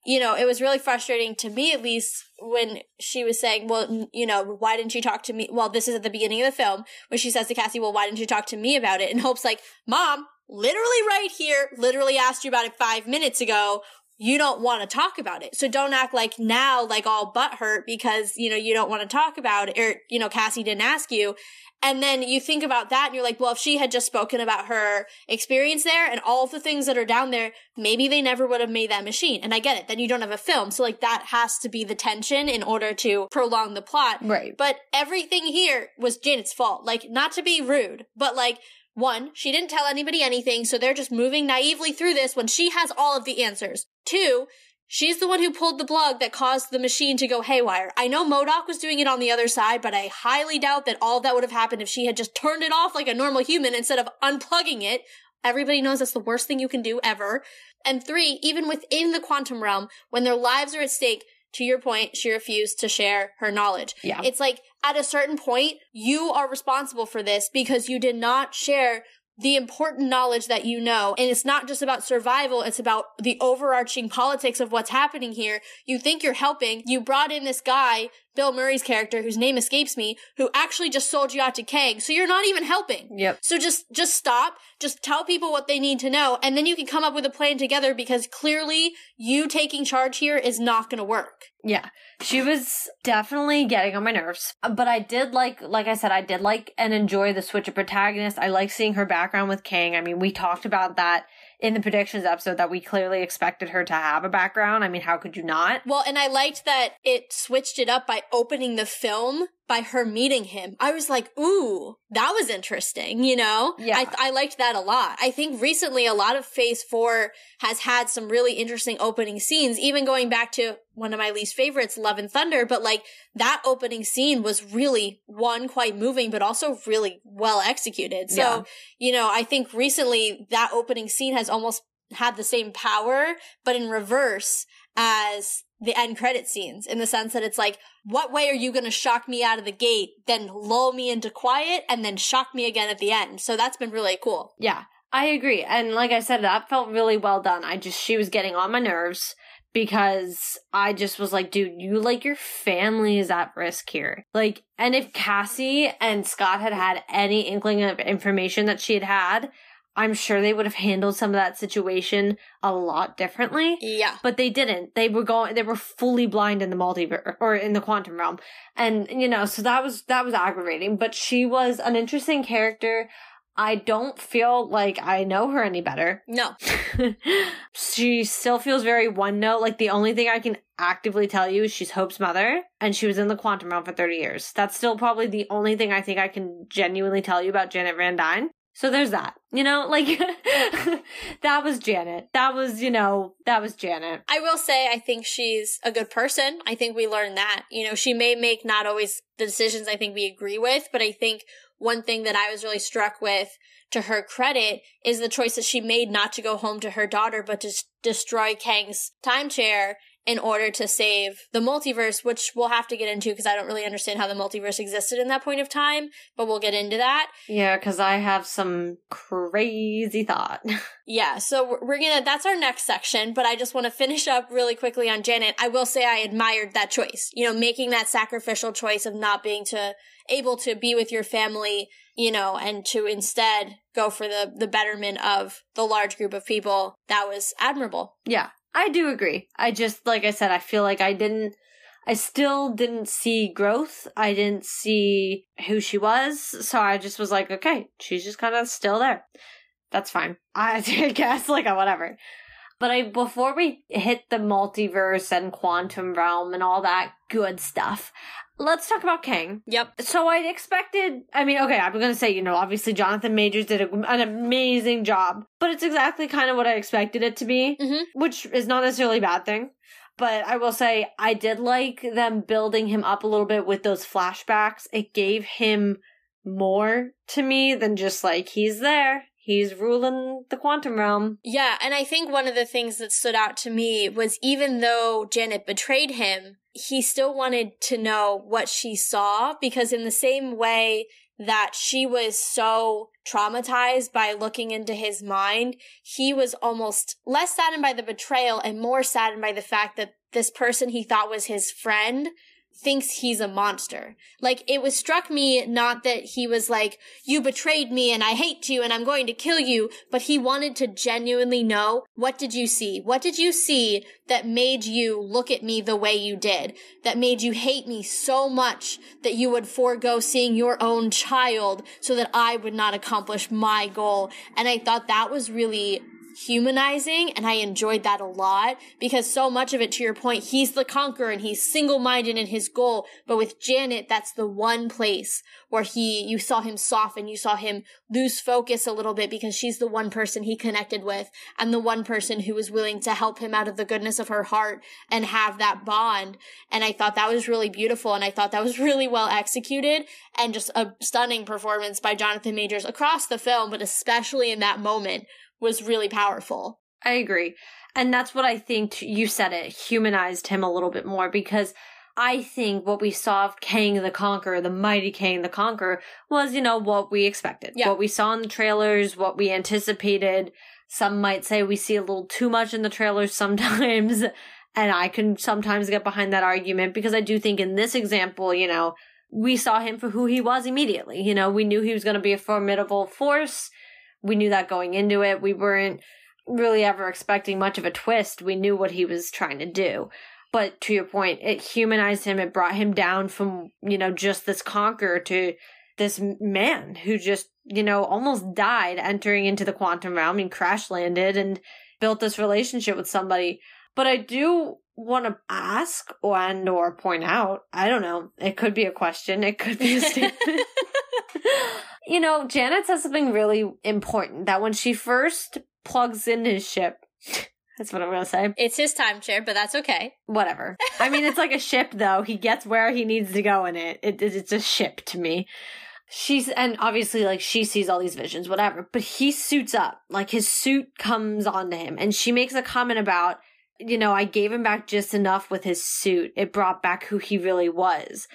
you know, it was really frustrating to me, at least, when she was saying, well, you know, why didn't you talk to me? Well, this is at the beginning of the film when she says to Cassie, well, why didn't you talk to me about it? And Hope's like, mom, literally right here, literally asked you about it five minutes ago. You don't want to talk about it. So don't act like now, like all butt hurt because, you know, you don't want to talk about it or, you know, Cassie didn't ask you. And then you think about that and you're like, well, if she had just spoken about her experience there and all of the things that are down there, maybe they never would have made that machine. And I get it. Then you don't have a film. So like that has to be the tension in order to prolong the plot. Right. But everything here was Janet's fault. Like, not to be rude, but like, one, she didn't tell anybody anything, so they're just moving naively through this when she has all of the answers. Two, She's the one who pulled the plug that caused the machine to go haywire. I know MODOK was doing it on the other side, but I highly doubt that all that would have happened if she had just turned it off like a normal human instead of unplugging it. Everybody knows that's the worst thing you can do ever. And three, even within the quantum realm, when their lives are at stake, to your point, she refused to share her knowledge. Yeah. It's like at a certain point, you are responsible for this because you did not share the important knowledge that you know. And it's not just about survival, it's about the overarching politics of what's happening here. You think you're helping. You brought in this guy, Bill Murray's character, whose name escapes me, who actually just sold you out to Kang. So you're not even helping. Yep. So just, just stop. Just tell people what they need to know. And then you can come up with a plan together because clearly you taking charge here is not going to work. Yeah. She was definitely getting on my nerves. But I did like, like I said, I did like and enjoy the switch of protagonist. I like seeing her background with Kang. I mean, we talked about that in the predictions episode that we clearly expected her to have a background. I mean, how could you not? Well, and I liked that it switched it up by opening the film by her meeting him. I was like, ooh, that was interesting, you know? Yeah. I, I liked that a lot. I think recently a lot of phase four has had some really interesting opening scenes, even going back to one of my least favorites, Love and Thunder, but like that opening scene was really one quite moving, but also really well executed. So, Yeah. you know, I think recently that opening scene has almost had the same power, but in reverse as the end credit scenes in the sense that it's like, what way are you going to shock me out of the gate, then lull me into quiet and then shock me again at the end? So that's been really cool. Yeah, I agree. And like I said, that felt really well done. I just, she was getting on my nerves because I just was like, dude, you like your family is at risk here. Like, and if Cassie and Scott had had any inkling of information that she had had, I'm sure they would have handled some of that situation a lot differently. Yeah. But they didn't. They were going, they were fully blind in the multiverse or in the quantum realm. And, you know, so that was, that was aggravating, but she was an interesting character. I don't feel like I know her any better. No. she still feels very one note. Like the only thing I can actively tell you is she's Hope's mother and she was in the quantum realm for 30 years. That's still probably the only thing I think I can genuinely tell you about Janet Van Dyne. So there's that. You know, like that was Janet. That was, you know, that was Janet. I will say I think she's a good person. I think we learned that. You know, she may make not always the decisions I think we agree with, but I think one thing that I was really struck with to her credit is the choice that she made not to go home to her daughter, but to destroy Kang's time chair in order to save the multiverse, which we'll have to get into because I don't really understand how the multiverse existed in that point of time, but we'll get into that. Yeah, because I have some crazy thought. Yeah, so we're- gonna, that's our next section, but I just want to finish up really quickly on Janet. I will say I admired that choice, you know, making that sacrificial choice of not being to, able to be with your family, you know, and to instead go for the, the betterment of the large group of people. That was admirable. Yeah, I do agree. I just, like I said, I feel like I didn't, I still didn't see growth. I didn't see who she was. So I just was like, okay, she's just kind of still there. That's fine. I guess, like, whatever. But I, before we hit the multiverse and quantum realm and all that good stuff, let's talk about Kang. Yep. So I expected, I mean, okay, I'm gonna say, you know, obviously Jonathan Majors did a, an amazing job, but it's exactly kind of what I expected it to be, Mhm. which is not necessarily a bad thing. But I will say, I did like them building him up a little bit with those flashbacks. It gave him more to me than just like, he's there, he's ruling the quantum realm. Yeah, and I think one of the things that stood out to me was even though Janet betrayed him, he still wanted to know what she saw because in the same way that she was so traumatized by looking into his mind, he was almost less saddened by the betrayal and more saddened by the fact that this person he thought was his friend thinks he's a monster. Like it was struck me not that he was like, you betrayed me and I hate you and I'm going to kill you, but he wanted to genuinely know, what did you see? What did you see that made you look at me the way you did? That made you hate me so much that you would forego seeing your own child so that I would not accomplish my goal. And I thought that was really humanizing and I enjoyed that a lot because so much of it to your point he's the conqueror and he's single-minded in his goal. But with Janet that's the one place where he you saw him soften you saw him lose focus a little bit because she's the one person he connected with and the one person who was willing to help him out of the goodness of her heart and have that bond. And I thought that was really beautiful and I thought that was really well executed and just a stunning performance by Jonathan Majors across the film but especially in that moment was really powerful. I agree. And that's what I think you said it humanized him a little bit more because I think what we saw of Kang the Conqueror, the mighty Kang the Conqueror, was, you know, what we expected. Yeah. What we saw in the trailers, what we anticipated. Some might say we see a little too much in the trailers sometimes. And I can sometimes get behind that argument because I do think in this example, you know, we saw him for who he was immediately. You know, we knew he was going to be a formidable force. We knew that going into it. We weren't really ever expecting much of a twist. We knew what he was trying to do. But to your point, it humanized him. It brought him down from, you know, just this conqueror to this man who just, you know, almost died entering into the quantum realm and crash landed and built this relationship with somebody. But I do want to ask or and or point out, I don't know, it could be a question, it could be a statement. You know, Janet says something really important that when she first plugs in his ship, that's what I'm to say. It's his time chair, but that's okay. Whatever. I mean, it's like a ship, though. He gets where he needs to go in it. it it's a ship to me. She's, and obviously, like, she sees all these visions, whatever, but he suits up. Like, his suit comes onto him, and she makes a comment about, you know, I gave him back just enough with his suit. It brought back who he really was.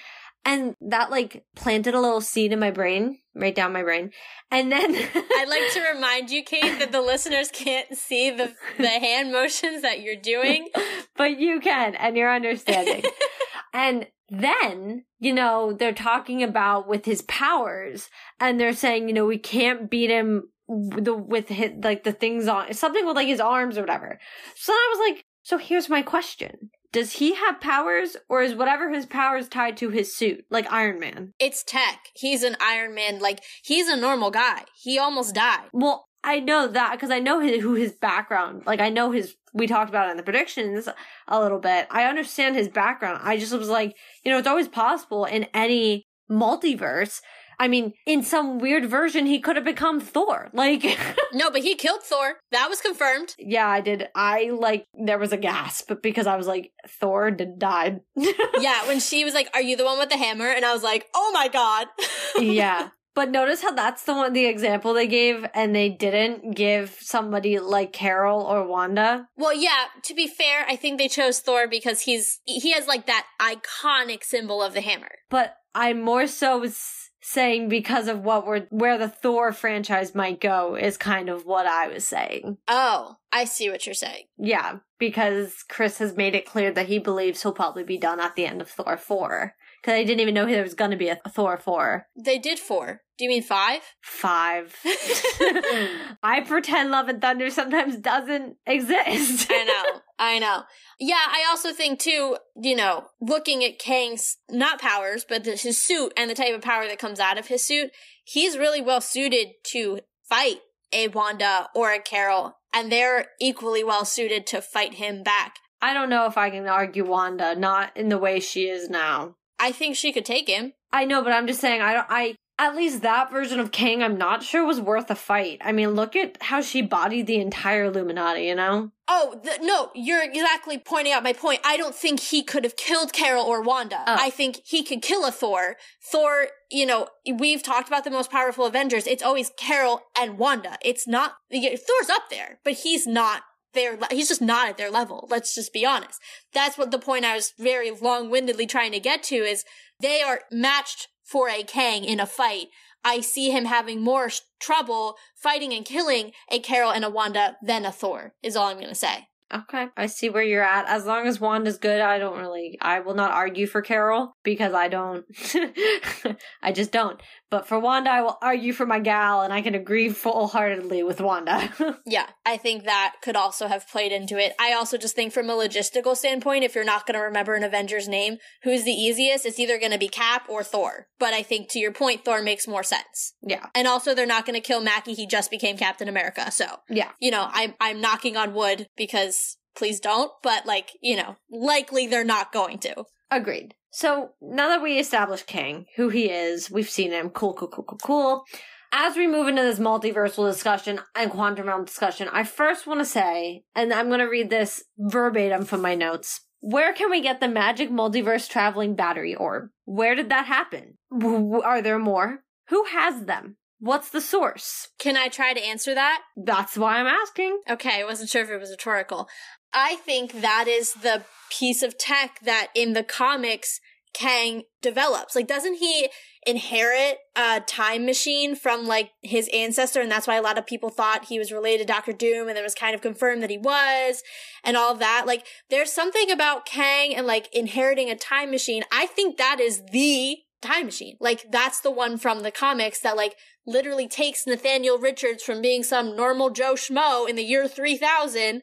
And that like planted a little seed in my brain, right down my brain. And then I'd like to remind you, Kate, that the listeners can't see the the hand motions that you're doing. but you can, and you're understanding. and then, you know, they're talking about with his powers, and they're saying, you know, we can't beat him with the with his, like the things on something with like his arms or whatever. So then I was like, so here's my question. Does he have powers or is whatever his powers tied to his suit, like Iron Man? It's tech. He's an Iron Man. Like, he's a normal guy. He almost died. Well, I know that because I know his, who his background, like I know his, we talked about it in the predictions a little bit. I understand his background. I just was like, you know, it's always possible in any multiverse I mean, in some weird version, he could have become Thor. Like, no, but he killed Thor. That was confirmed. Yeah, I did. I like there was a gasp because I was like, Thor did died. yeah, when she was like, "Are you the one with the hammer?" and I was like, "Oh my god." yeah. But notice how that's the one, the example they gave, and they didn't give somebody like Carol or Wanda. Well, yeah, to be fair, I think they chose Thor because he's, he has like that iconic symbol of the hammer. But I more so was saying because of what we're where the Thor franchise might go is kind of what I was saying. Oh, I see what you're saying. Yeah, because Chris has made it clear that he believes he'll probably be done at the end of Thor 4. Because I didn't even know there was going to be a Thor 4. They did 4. Do you mean 5? 5. I pretend Love and Thunder sometimes doesn't exist. I know. I know. Yeah, I also think too, you know, looking at Kang's not powers, but his suit and the type of power that comes out of his suit, he's really well suited to fight a Wanda or a Carol, and they're equally well suited to fight him back. I don't know if I can argue Wanda, not in the way she is now. I think she could take him. I know, but I'm just saying I don't I at least that version of Kang I'm not sure was worth a fight. I mean, look at how she bodied the entire Illuminati, you know? Oh, the, no, you're exactly pointing out my point. I don't think he could have killed Carol or Wanda. Oh. I think he could kill a Thor. Thor, you know, we've talked about the most powerful Avengers. It's always Carol and Wanda. It's not, Thor's up there, but he's not their he's just not at their level let's just be honest that's what the point i was very long-windedly trying to get to is they are matched for a kang in a fight i see him having more sh- trouble fighting and killing a carol and a wanda than a thor is all i'm going to say Okay, I see where you're at. As long as Wanda's good, I don't really, I will not argue for Carol because I don't, I just don't. But for Wanda, I will argue for my gal and I can agree full heartedly with Wanda. yeah, I think that could also have played into it. I also just think from a logistical standpoint, if you're not going to remember an Avenger's name, who's the easiest? It's either going to be Cap or Thor. But I think to your point, Thor makes more sense. Yeah. And also they're not going to kill Mackie. He just became Captain America. So, yeah. You know, I'm, I'm knocking on wood because please don't, but like, you know, likely they're not going to. Agreed. So now that we established Kang, who he is, we've seen him, cool, cool, cool, cool, cool. As we move into this multiversal discussion and quantum realm discussion, I first want to say, and I'm going to read this verbatim from my notes. Where can we get the magic multiverse traveling battery orb? Where did that happen? Are there more? Who has them? What's the source? Can I try to answer that? That's why I'm asking. Okay, I wasn't sure if it was rhetorical. I think that is the piece of tech that in the comics Kang develops. Like, doesn't he inherit a time machine from like his ancestor? And that's why a lot of people thought he was related to Doctor Doom and it was kind of confirmed that he was and all of that. Like, there's something about Kang and like inheriting a time machine. I think that is the time machine. Like, that's the one from the comics that like literally takes Nathaniel Richards from being some normal Joe Schmo in the year 3000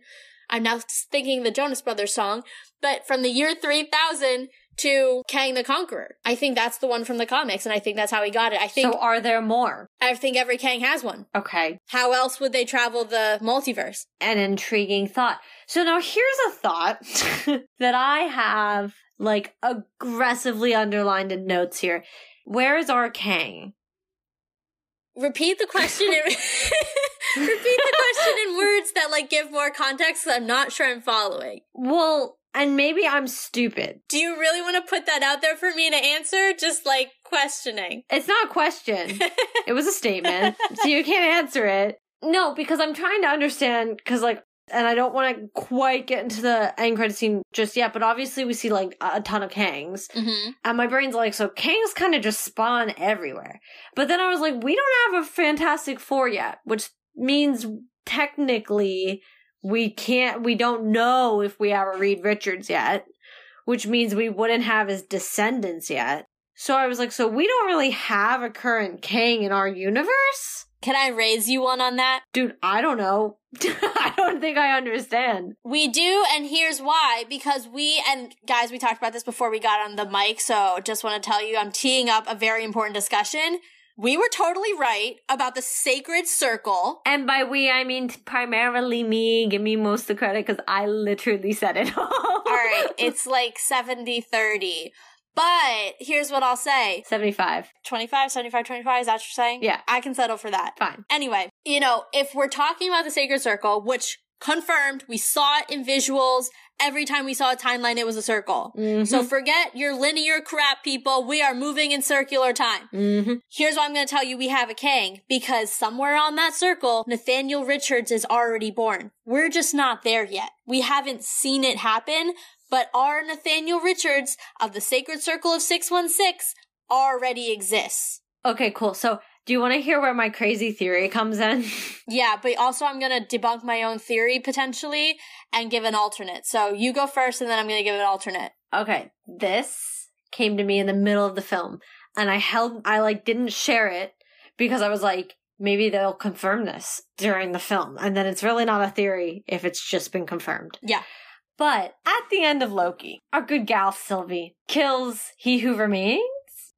I'm now thinking the Jonas Brothers song, but from the year 3000 to Kang the Conqueror. I think that's the one from the comics, and I think that's how he got it. I think. So, are there more? I think every Kang has one. Okay. How else would they travel the multiverse? An intriguing thought. So now here's a thought that I have like aggressively underlined in notes here. Where is our Kang? Repeat the question. In, repeat the question in words that like give more context. I'm not sure I'm following. Well, and maybe I'm stupid. Do you really want to put that out there for me to answer? Just like questioning. It's not a question. it was a statement. so you can't answer it. No, because I'm trying to understand because like And I don't want to quite get into the end credit scene just yet, but obviously we see like a ton of Kangs. Mm-hmm. And my brain's like, so Kangs kind of just spawn everywhere. But then I was like, we don't have a Fantastic Four yet, which means technically we can't, we don't know if we have a Reed Richards yet, which means we wouldn't have his descendants yet. So I was like, so we don't really have a current Kang in our universe? Can I raise you one on that? Dude, I don't know. I don't think I understand. We do, and here's why. Because we, and guys, we talked about this before we got on the mic, so just want to tell you I'm teeing up a very important discussion. We were totally right about the sacred circle. And by we, I mean primarily me. Give me most of the credit because I literally said it all. All right, it's like 70 30. But here's what I'll say 75. 25, 75, 25. Is that what you're saying? Yeah. I can settle for that. Fine. Anyway, you know, if we're talking about the sacred circle, which confirmed, we saw it in visuals. Every time we saw a timeline, it was a circle. Mhm. So forget your linear crap, people. We are moving in circular time. Mhm. Here's why I'm going to tell you we have a Kang because somewhere on that circle, Nathaniel Richards is already born. We're just not there yet. We haven't seen it happen, but our Nathaniel Richards of the Sacred Circle of 616 already exists. Okay, cool. So, do you want to hear where my crazy theory comes in? Yeah, but also I'm going to debunk my own theory potentially and give an alternate. So you go first and then I'm going to give an alternate. okay, this came to me in the middle of the film, and I held, I like didn't share it because I was like, maybe they'll confirm this during the film, and then it's really not a theory if it's just been confirmed. Yeah. But at the end of Loki, our good gal Sylvie kills he who remains.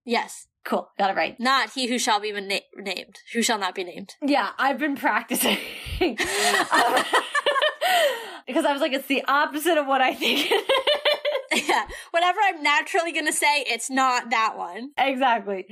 Yes. Cool, got it right. Not he who shall be na- named. Who shall not be named. Yeah, I've been practicing. because I was like, it's the opposite of what I think. yeah. Whatever I'm naturally going to say, it's not that one. exactly.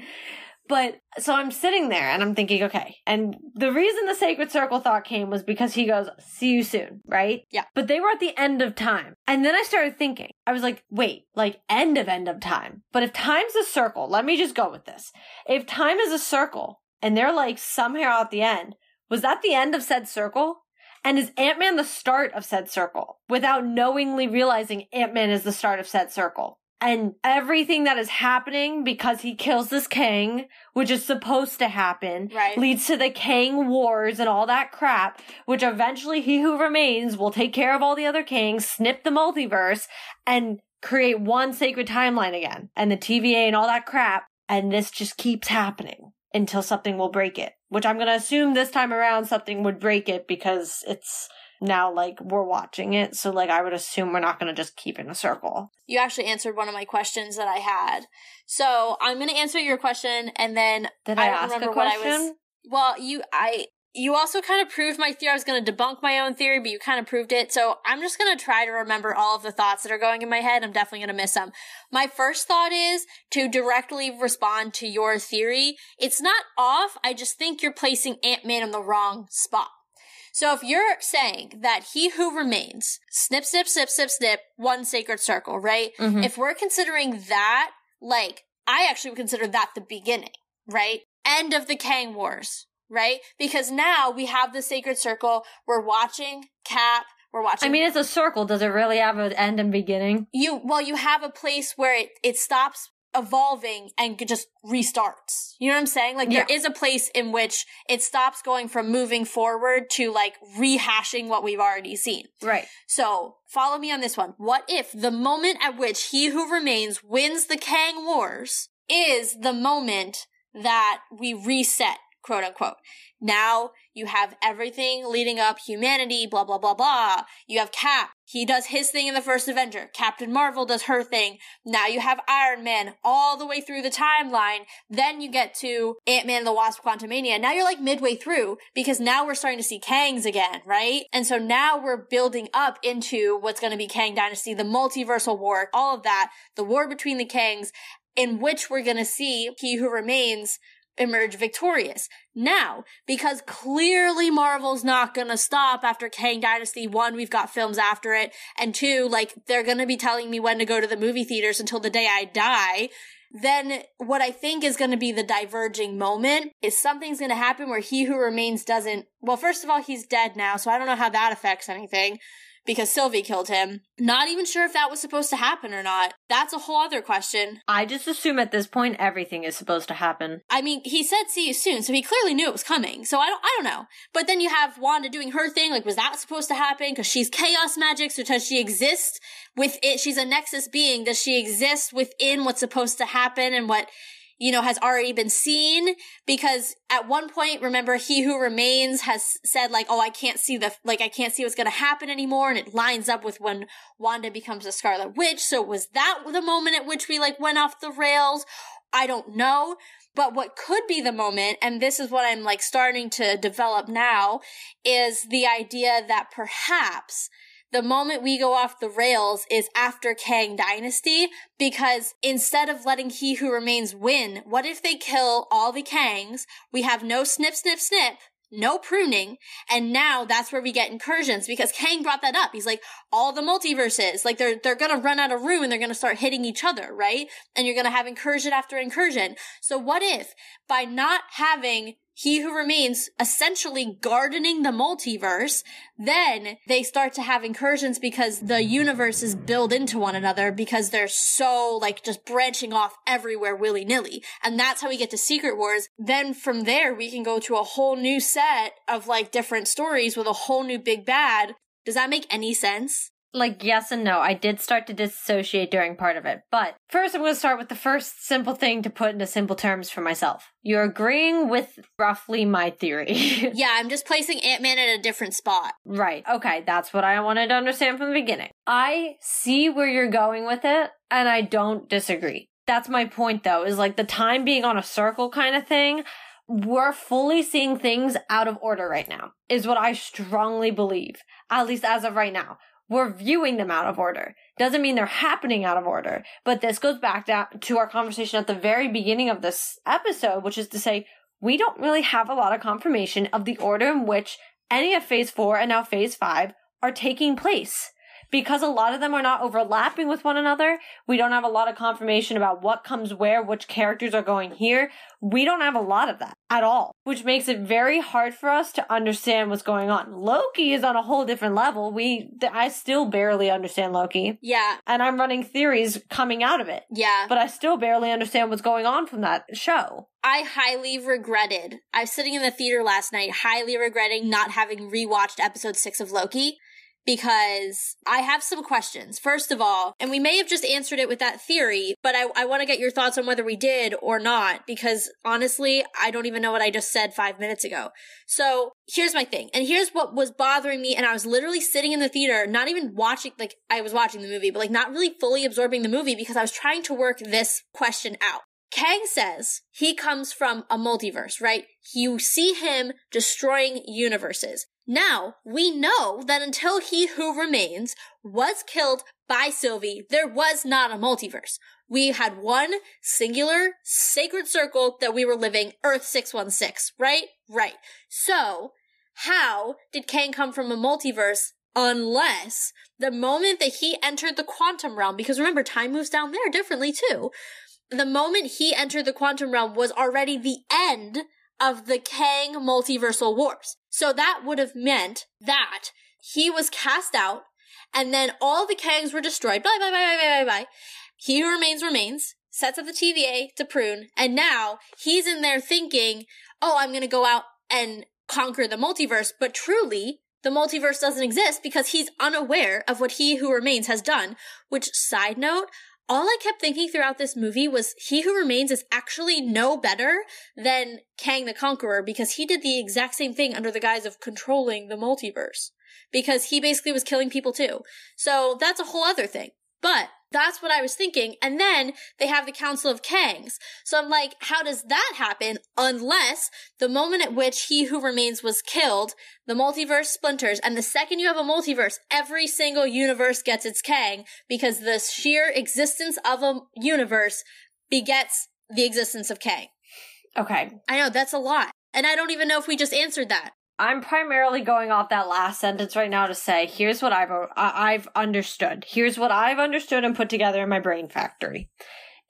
But so I'm sitting there and I'm thinking, okay. And the reason the sacred circle thought came was because he goes, see you soon, right? Yeah. But they were at the end of time. And then I started thinking, I was like, wait, like end of end of time. But if time's a circle, let me just go with this. If time is a circle and they're like somehow at the end, was that the end of said circle? And is Ant Man the start of said circle without knowingly realizing Ant Man is the start of said circle? And everything that is happening because he kills this Kang, which is supposed to happen, Right. leads to the Kang Wars and all that crap, which eventually He Who Remains will take care of all the other Kangs, snip the multiverse, and create one sacred timeline again. And the TVA and all that crap. And this just keeps happening until something will break it. Which I'm gonna assume this time around something would break it because it's now like we're watching it. So like I would assume we're not gonna just keep in a circle. You actually answered one of my questions that I had. So I'm going to answer your question and then Did I I, don't ask a remember what I was- question? Well, you, I, you also kind of proved my theory. I was going to debunk my own theory, but you kind of proved it. So I'm just going to try to remember all of the thoughts that are going in my head. I'm definitely going to miss some. My first thought is to directly respond to your theory. It's not off. I just think you're placing Ant-Man in the wrong spot. So if you're saying that he who remains, snip, snip, snip, snip, snip, one sacred circle, right? Mhm. If we're considering that, like, I actually would consider that the beginning, right? End of the Kang Wars, right? Because now we have the sacred circle. We're watching Cap. We're watching. I mean, it's a circle. Does it really have an end and beginning? you, well, you have a place where it, it stops evolving and just restarts. You know what I'm saying? Like there Yeah. is a place in which it stops going from moving forward to like rehashing what we've already seen. Right. So, follow me on this one. What if the moment at which he who remains wins the Kang Wars is the moment that we reset, quote unquote? Now you have everything leading up humanity, blah, blah, blah, blah. You have Cap. He does his thing in the first Avenger. Captain Marvel does her thing. Now you have Iron Man all the way through the timeline. Then you get to Ant-Man and the Wasp Quantumania. Now you're like midway through because now we're starting to see Kangs again, right? And so now we're building up into what's going to be Kang Dynasty, the multiversal war, all of that, the war between the Kangs, in which we're going to see He Who Remains emerge victorious. Now, because clearly Marvel's not gonna stop after Kang Dynasty, one, we've got films after it, and two, like, they're gonna be telling me when to go to the movie theaters until the day I die. then what I think is to be the diverging moment is something's to happen where he who remains doesn't. Well, first of all, he's dead now, so I don't know how that affects anything because Sylvie killed him. Not even sure if that was supposed to happen or not. That's a whole other question. I just assume at this point everything is supposed to happen. I mean, he said see you soon, so he clearly knew it was coming. So I don't I don't know. But then you have Wanda doing her thing, like was that supposed to happen? Cuz she's chaos magic, so does she exist with it? She's a nexus being. Does she exist within what's supposed to happen and what you know, has already been seen because at one point, remember, he who remains has said like, oh, I can't see the, like, I can't see what's going to happen anymore. And it lines up with when Wanda becomes a Scarlet Witch. So was that the moment at which we like went off the rails? I don't know. But what could be the moment, and this is what I'm like starting to develop now, is the idea that perhaps the moment we go off the rails is after Kang Dynasty, because instead of letting He Who Remains win, what if they kill all the Kangs? We have no snip, snip, snip, no pruning, and now that's where we get incursions because Kang brought that up. He's like, all the multiverses, like they're, they're gonna run out of room and they're gonna start hitting each other, right? And you're gonna have incursion after incursion. So what if by not having he Who Remains essentially gardening the multiverse, then they start to have incursions because the universes build into one another because they're so like just branching off everywhere willy nilly. And that's how we get to Secret Wars. Then from there, we can go to a whole new set of like different stories with a whole new big bad. Does that make any sense? Like yes and no. I did start to dissociate during part of it. But first I'm going to start with the first simple thing to put into simple terms for myself. You're agreeing with roughly my theory. yeah, I'm just placing Ant-Man at a different spot. Right. Okay, that's what I wanted to understand from the beginning. I see where you're going with it and I don't disagree. That's my point though, is like the time being on a circle kind of thing we're fully seeing things out of order right now, is what I strongly believe, at least as of right now we're viewing them out of order. Doesn't mean they're happening out of order. But this goes back to our conversation at the very beginning of this episode, which is to say, we don't really have a lot of confirmation of the order in which any of phase four and now phase five are taking place because a lot of them are not overlapping with one another. We don't have a lot of confirmation about what comes where, which characters are going here. We don't have a lot of that at all, which makes it very hard for us to understand what's going on. Loki is on a whole different level. We, I still barely understand Loki. Yeah. And I'm running theories coming out of it. Yeah. But I still barely understand what's going on from that show. I highly regretted. I was sitting in the theater last night, highly regretting not having rewatched episode six of Loki because I have some questions. First of all, and we may have just answered it with that theory, but I, I want to get your thoughts on whether we did or not, because honestly, I don't even know what I just said five minutes ago. So here's my thing. And here's what was bothering me. And I was literally sitting in the theater, not even watching, like, I was watching the movie, but like not really fully absorbing the movie because I was trying to work this question out. Kang says he comes from a multiverse, right? You see him destroying universes. Now, we know that until He Who Remains was killed by Sylvie, there was not a multiverse. We had one singular sacred circle that we were living, Earth 616, right? Right. So, how did Kang come from a multiverse unless the moment that he entered the quantum realm, because remember, time moves down there differently too. The moment he entered the quantum realm was already the end of the Kang multiversal wars. So that would have meant that he was cast out and then all the Kangs were destroyed. Bye, bye, bye, bye, bye, bye. Bye. He who remains remains, sets up the TVA to prune, and now he's in there thinking, oh, I'm gonna go out and conquer the multiverse, but truly, the multiverse doesn't exist because he's unaware of what he who remains has done. Which, side note, all I kept thinking throughout this movie was He Who Remains is actually no better than Kang the Conqueror because he did the exact same thing under the guise of controlling the multiverse. Because he basically was killing people too. So that's a whole other thing. But that's what I was thinking. And then they have the Council of Kangs. So I'm like, how does that happen unless the moment at which he who remains was killed, the multiverse splinters, and the second you have a multiverse, every single universe gets its Kang because the sheer existence of a universe begets the existence of Kang. Okay. I know, that's a lot. And I don't even know if we just answered that. I'm primarily going off that last sentence right now to say, here's what I've uh, I've understood. Here's what I've understood and put together in my brain factory.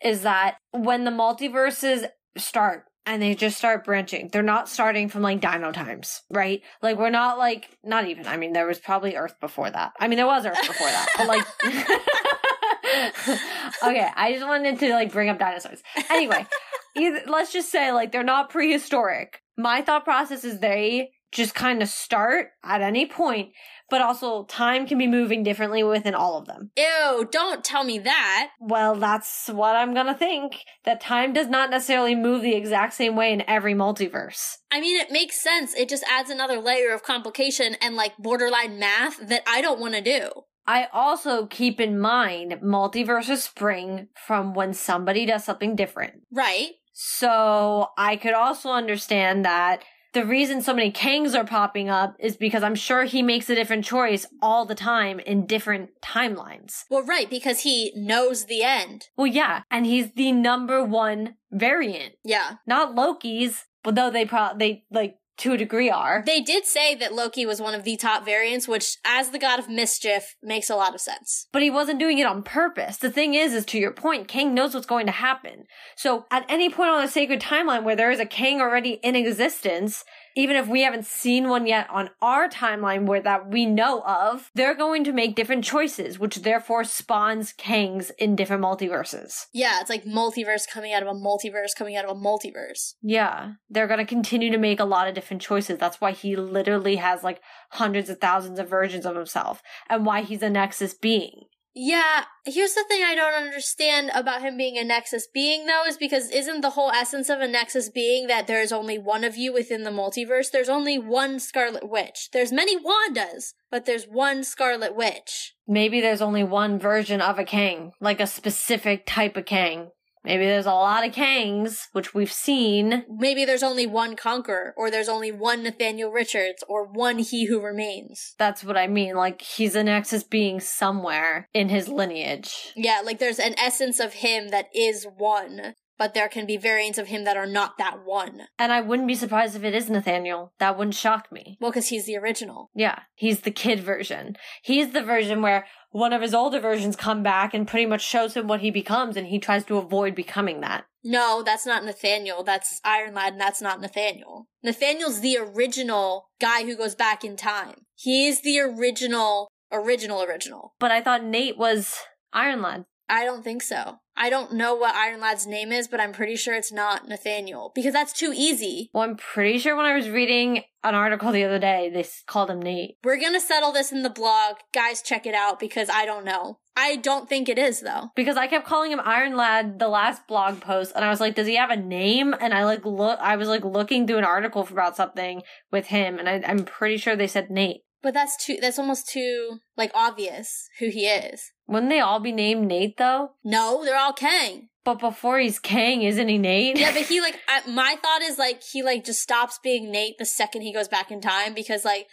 is that when the multiverses start and they just start branching, they're not starting from like dino times, right? Like we're not like not even. I mean, there was probably Earth before that. I mean, there was Earth before that, but like. okay, I just wanted to like bring up dinosaurs. Anyway, either, let's just say like they're not prehistoric. My thought process is they just kind of start at any point, but also time can be moving differently within all of them. Ew, don't tell me that. Well, that's what I'm gonna think. That time does not necessarily move the exact same way in every multiverse. I mean, it makes sense. It just adds another layer of complication and like borderline math that I don't want to do. I also keep in mind multiverses spring from when somebody does something different. Right. So I could also understand that the reason so many Kangs are popping up is because I'm sure he makes a different choice all the time in different timelines. Well, right, because he knows the end. Well, yeah, and he's the number one variant, Yeah. not Loki's, but though they pro they like to a degree are. They did say that Loki was one of the top variants, which, as the god of mischief, makes a lot of sense. but he wasn't doing it on purpose. The thing is, is to your point, Kang knows what's going to happen. So at any point on the sacred timeline where there is a Kang already in existence, even if we haven't seen one yet on our timeline where that we know of, they're going to make different choices, which therefore spawns Kangs in different multiverses. Yeah, it's like multiverse coming out of a multiverse coming out of a multiverse. Yeah, they're going to continue to make a lot of different choices. That's why he literally has like hundreds of thousands of versions of himself and why he's a Nexus being. Yeah, here's the thing I don't understand about him being a Nexus being, though, is because isn't the whole essence of a Nexus being that there's only one of you within the multiverse? There's only one Scarlet Witch. There's many Wandas, but there's one Scarlet Witch. Maybe there's only one version of a Kang, like a specific type of Kang. Maybe there's a lot of Kangs, which we've seen. Maybe there's only one Conqueror, or there's only one Nathaniel Richards, or one He Who Remains. That's what I mean. Like, he's an Nexus being somewhere in his lineage. Yeah, like there's an essence of him that is one, but there can be variants of him that are not that one. And I wouldn't be surprised if it is Nathaniel. That wouldn't shock me. Well, because he's the original. Yeah, he's the kid version. He's the version where one of his older versions come back and pretty much shows him what he becomes and he tries to avoid becoming that. No, that's not Nathaniel. That's Iron Lad, and that's not Nathaniel. Nathaniel's the original guy who goes back in time. He is the original, original, original. But I thought Nate was Iron Lad. I don't think so. I don't know what Iron Lad's name is, but I'm pretty sure it's not Nathaniel because that's too easy. Well, I'm pretty sure when I was reading an article the other day, they called him Nate. We're gonna settle this in the blog. Guys, check it out because I don't know. I don't think it is though. Because I kept calling him Iron Lad the last blog post, and I was like, "Does he have a name?" And I like look, I was like looking through an article about something with him, and I, I'm pretty sure they said Nate. But that's too, that's almost too, like, obvious who he is. Wouldn't they all be named Nate though? No, they're all Kang. But before he's Kang, isn't he Nate? Yeah, but he, like, I, my thought is, like, he, like, just stops being Nate the second he goes back in time because, like,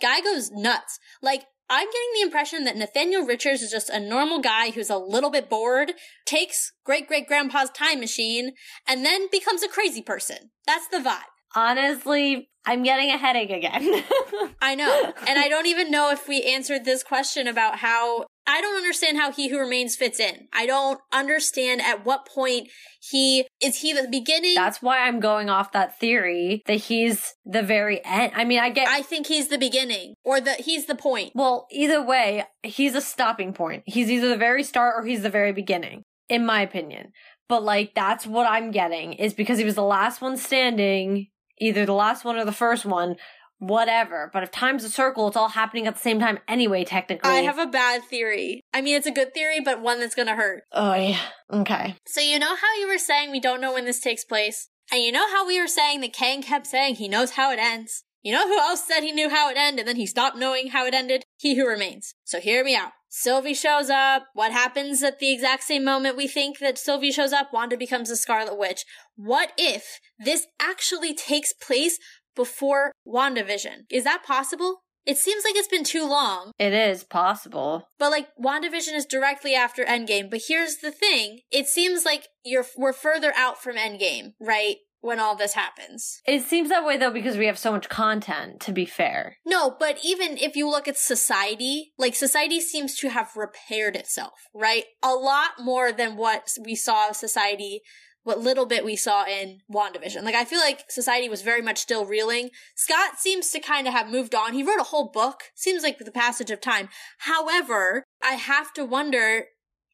guy goes nuts. Like, I'm getting the impression that Nathaniel Richards is just a normal guy who's a little bit bored, takes great great grandpa's time machine, and then becomes a crazy person. That's the vibe. Honestly, I'm getting a headache again. I know. And I don't even know if we answered this question about how I don't understand how He Who Remains fits in. I don't understand at what point he is he the beginning? That's why I'm going off that theory that he's the very end. I mean, I get. I think he's the beginning. Or the he's the point. well, either way, he's a stopping point. He's either the very start or he's the very beginning, in my opinion. But like, that's what I'm getting is because he was the last one standing, either the last one or the first one, whatever. But if time's a circle, it's all happening at the same time anyway, technically. I have a bad theory. I mean, it's a good theory, but one that's gonna hurt. Oh, yeah. Okay. So you know how you were saying we don't know when this takes place? And you know how we were saying that Kang kept saying he knows how it ends? You know who else said he knew how it ended and then he stopped knowing how it ended? He who remains. So hear me out. Sylvie shows up. What happens at the exact same moment we think that Sylvie shows up? Wanda becomes a Scarlet Witch. What if this actually takes place before WandaVision? Is that possible? It seems like it's been too long. It is possible. But like WandaVision is directly after Endgame. But here's the thing: it seems like you're we're further out from Endgame, right? when all this happens. It seems that way though because we have so much content, to be fair. No, but even if you look at society, like society seems to have repaired itself, right? A lot more than what we saw of society what little bit we saw in WandaVision. Like, I feel like society was very much still reeling. Scott seems to kind of have moved on. He wrote a whole book, seems like the passage of time. However, I have to wonder,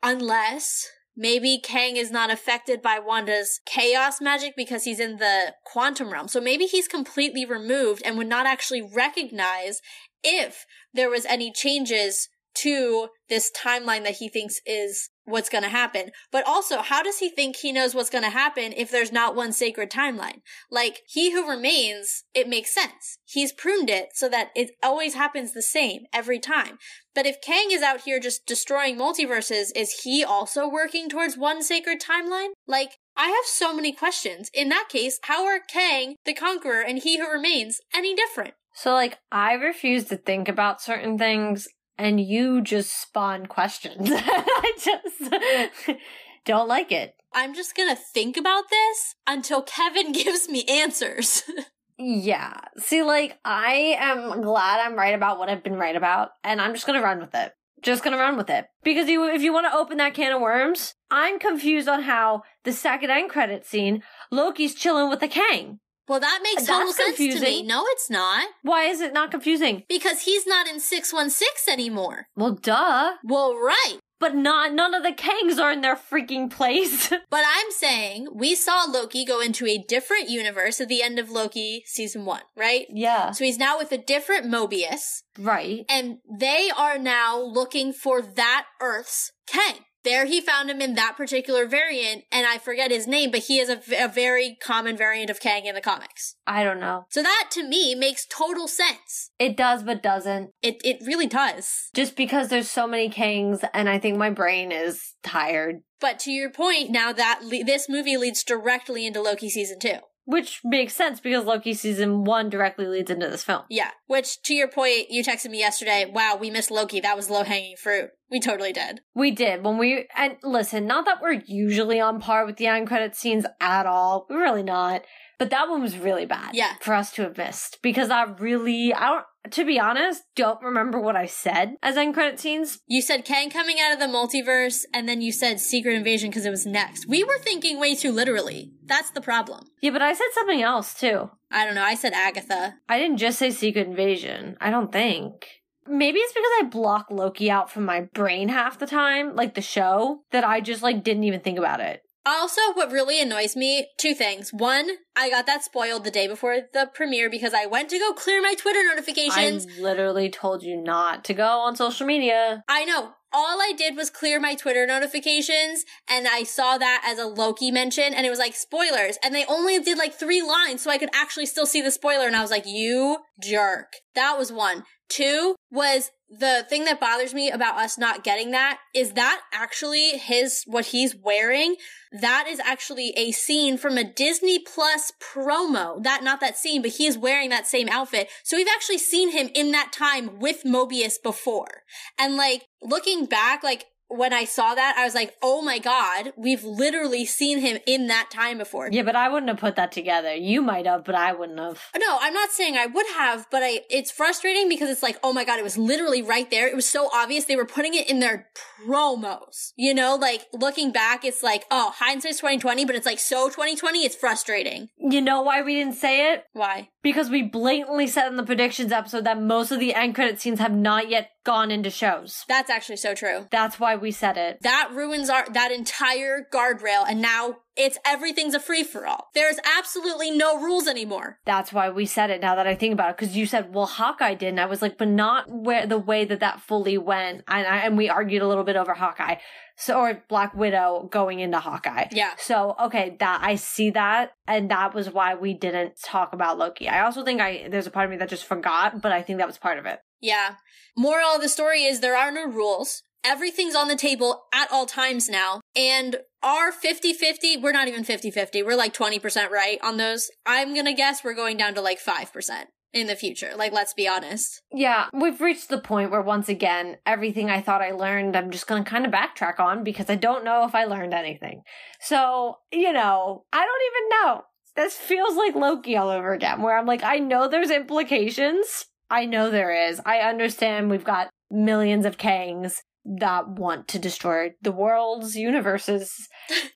unless maybe Kang is not affected by Wanda's chaos magic because he's in the quantum realm. So maybe he's completely removed and would not actually recognize if there was any changes to this timeline that he thinks is what's going to happen. But also, how does he think he knows what's going to happen if there's not one sacred timeline? Like, he who remains, it makes sense. He's pruned it so that it always happens the same every time. But if Kang is out here just destroying multiverses, is he also working towards one sacred timeline? Like, I have so many questions. In that case, how are Kang, the Conqueror, and He Who Remains any different? So, like, I refuse to think about certain things and you just spawn questions. I just don't like it. I'm just gonna think about this until Kevin gives me answers. yeah. See, like, I am glad I'm right about what I've been right about, and I'm just gonna run with it. Just gonna run with it. Because you, if you want to open that can of worms, I'm confused on how the second end credit scene, Loki's chilling with the Kang. Well, that makes That's total sense confusing. to me. No, it's not. Why is it not confusing? Because he's not in 616 anymore. Well, duh. Well, right. But not none of the Kangs are in their freaking place. But I'm saying we saw Loki go into a different universe at the end of Loki season one, right? yeah. So he's now with a different Mobius, Right. and they are now looking for that Earth's Kang. There he found him in that particular variant, and I forget his name, but he is a very common variant of Kang in the comics. I don't know. So that to me makes total sense. It does, but doesn't. It it really does. Just because there's so many Kangs, and I think my brain is tired. But to your point, now that le- this movie leads directly into Loki season two. Which makes sense because Loki season one directly leads into this film. Yeah. Which, to your point, you texted me yesterday. Wow, we missed Loki. That was low hanging fruit. We totally did. We did when we and listen, not that we're usually on par with the end credit scenes at all. We're really not. But that one was really bad. Yeah. For us to have missed. Because I really I don't to be honest, don't remember what I said as end credit scenes. You said Kang coming out of the multiverse, and then you said Secret Invasion because it was next. We were thinking way too literally. That's the problem. Yeah, but I said something else too. I don't know. I said Agatha. I didn't just say Secret Invasion. I don't think. Maybe it's because I block Loki out from my brain half the time, like the show, that I just like didn't even think about it. Also, what really annoys me, two things. One, I got that spoiled the day before the premiere because I went to go clear my Twitter notifications. I literally told you not to go on social media. I know. All I did was clear my Twitter notifications and I saw that as a Loki mention and it was like spoilers and they only did like three lines so I could actually still see the spoiler and I was like, you jerk. That was one. Two was the thing that bothers me about us not getting that is that actually his, what he's wearing, that is actually a scene from a Disney Plus promo. That, not that scene, but he is wearing that same outfit. So we've actually seen him in that time with Mobius before. And like, looking back, like, when I saw that, I was like, oh my god, we've literally seen him in that time before. Yeah, but I wouldn't have put that together. You might have, but I wouldn't have. No, I'm not saying I would have, but I, it's frustrating because it's like, oh my god, it was literally right there. It was so obvious. They were putting it in their promos. You know, like looking back, it's like, oh, hindsight's 2020, but it's like so 2020, it's frustrating. You know why we didn't say it? Why? Because we blatantly said in the predictions episode that most of the end credit scenes have not yet gone into shows. That's actually so true. That's why we said it. That ruins our, that entire guardrail and now it's everything's a free for all. There's absolutely no rules anymore. That's why we said it now that I think about it. Because you said, well, Hawkeye didn't. I was like, but not where the way that that fully went. And, I, and we argued a little bit over Hawkeye. So, or Black Widow going into Hawkeye. Yeah. So, okay, that I see that. And that was why we didn't talk about Loki. I also think I, there's a part of me that just forgot, but I think that was part of it. Yeah. Moral of the story is there are no rules. Everything's on the table at all times now. And our 50-50, we're not even 50-50. We're like 20% right on those. I'm gonna guess we're going down to like 5% in the future. Like, let's be honest. Yeah, we've reached the point where once again, everything I thought I learned, I'm just going to kind of backtrack on because I don't know if I learned anything. So, you know, I don't even know. this feels like Loki all over again, where I'm like, I know there's implications. I know there is. I understand we've got millions of Kangs that want to destroy the world's universes.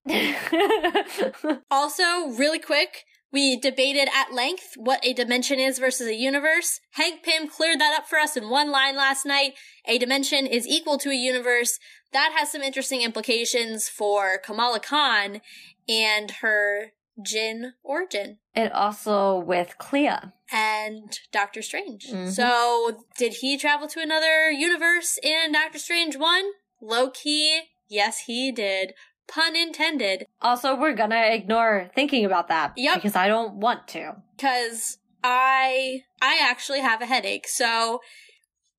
also, really quick, we debated at length what a dimension is versus a universe. Hank Pym cleared that up for us in one line last night. A dimension is equal to a universe. That has some interesting implications for Kamala Khan and her Jinn origin. And also with Clea. And Doctor Strange. Mm-hmm. So, did he travel to another universe in Doctor Strange 1? Low key, yes, he did. Pun intended. Also, we're gonna ignore thinking about that. Yep. Because I don't want to. Because I I actually have a headache. So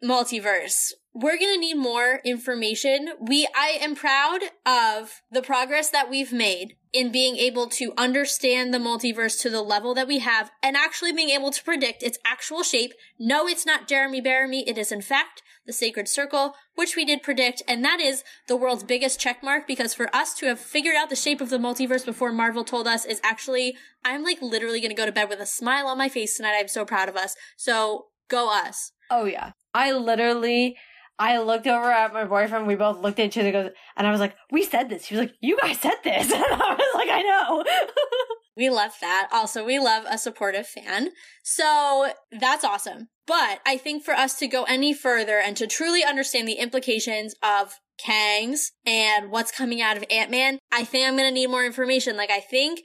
multiverse. We're going to need more information. We I am proud of the progress that we've made in being able to understand the multiverse to the level that we have and actually being able to predict its actual shape. No, it's not Jeremy Bearimy. It is in fact the Sacred Circle, which we did predict, and that is the world's biggest checkmark because for us to have figured out the shape of the multiverse before Marvel told us is actually, I'm like literally gonna go to bed with a smile on my face tonight. I'm so proud of us. So go us. Oh yeah. I literally I looked over at my boyfriend. We both looked at each other, and I was like, "We said this." He was like, "You guys said this," and I was like, "I know." we love that. Also, we love a supportive fan. So that's awesome. But I think for us to go any further and to truly understand the implications of Kangs and what's coming out of Ant Man, I think I'm going to need more information. Like, I think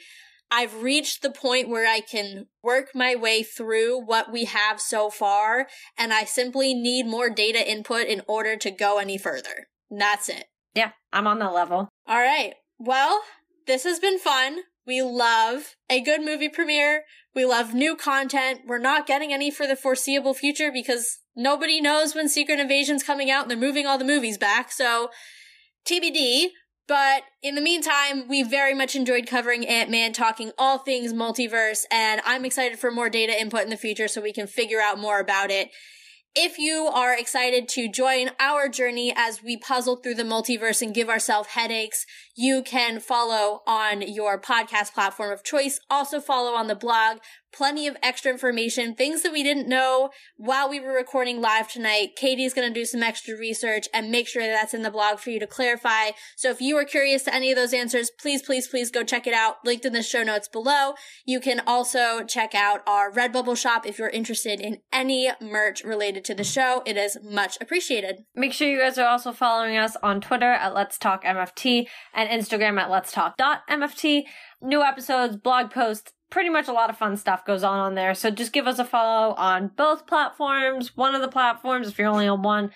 I've reached the point where I can work my way through what we have so far, and I simply need more data input in order to go any further. that's it. Yeah, I'm on that level. All right. Well, this has been fun. We love a good movie premiere. We love new content. We're not getting any for the foreseeable future because nobody knows when Secret Invasion's coming out and they're moving all the movies back. So, TBD. But in the meantime, we very much enjoyed covering Ant-Man, talking all things multiverse, and I'm excited for more data input in the future so we can figure out more about it. If you are excited to join our journey as we puzzle through the multiverse and give ourselves headaches, you can follow on your podcast platform of choice. Also follow on the blog plenty of extra information, things that we didn't know while we were recording live tonight. Katie's going to do some extra research and make sure that that's in the blog for you to clarify. So if you are curious to any of those answers, please, please, please go check it out. Linked in the show notes below. You can also check out our Redbubble shop if you're interested in any merch related to the show. It is much appreciated. Make sure you guys are also following us on Twitter at Let's Talk MFT and Instagram at Let's Talk.mft. New episodes, blog posts, pretty much a lot of fun stuff goes on on there. So just give us a follow on both platforms, one of the platforms if you're only on one.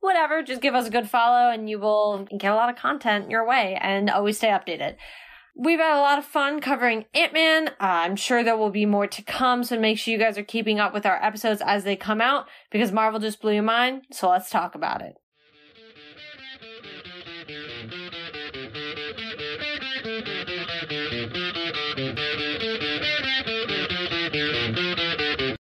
Whatever, just give us a good follow and you will get a lot of content your way and always stay updated. We've had a lot of fun covering Ant Man. Uh, I'm sure there will be more to come, so make sure you guys are keeping up with our episodes as they come out because Marvel just blew your mind. So let's talk about it.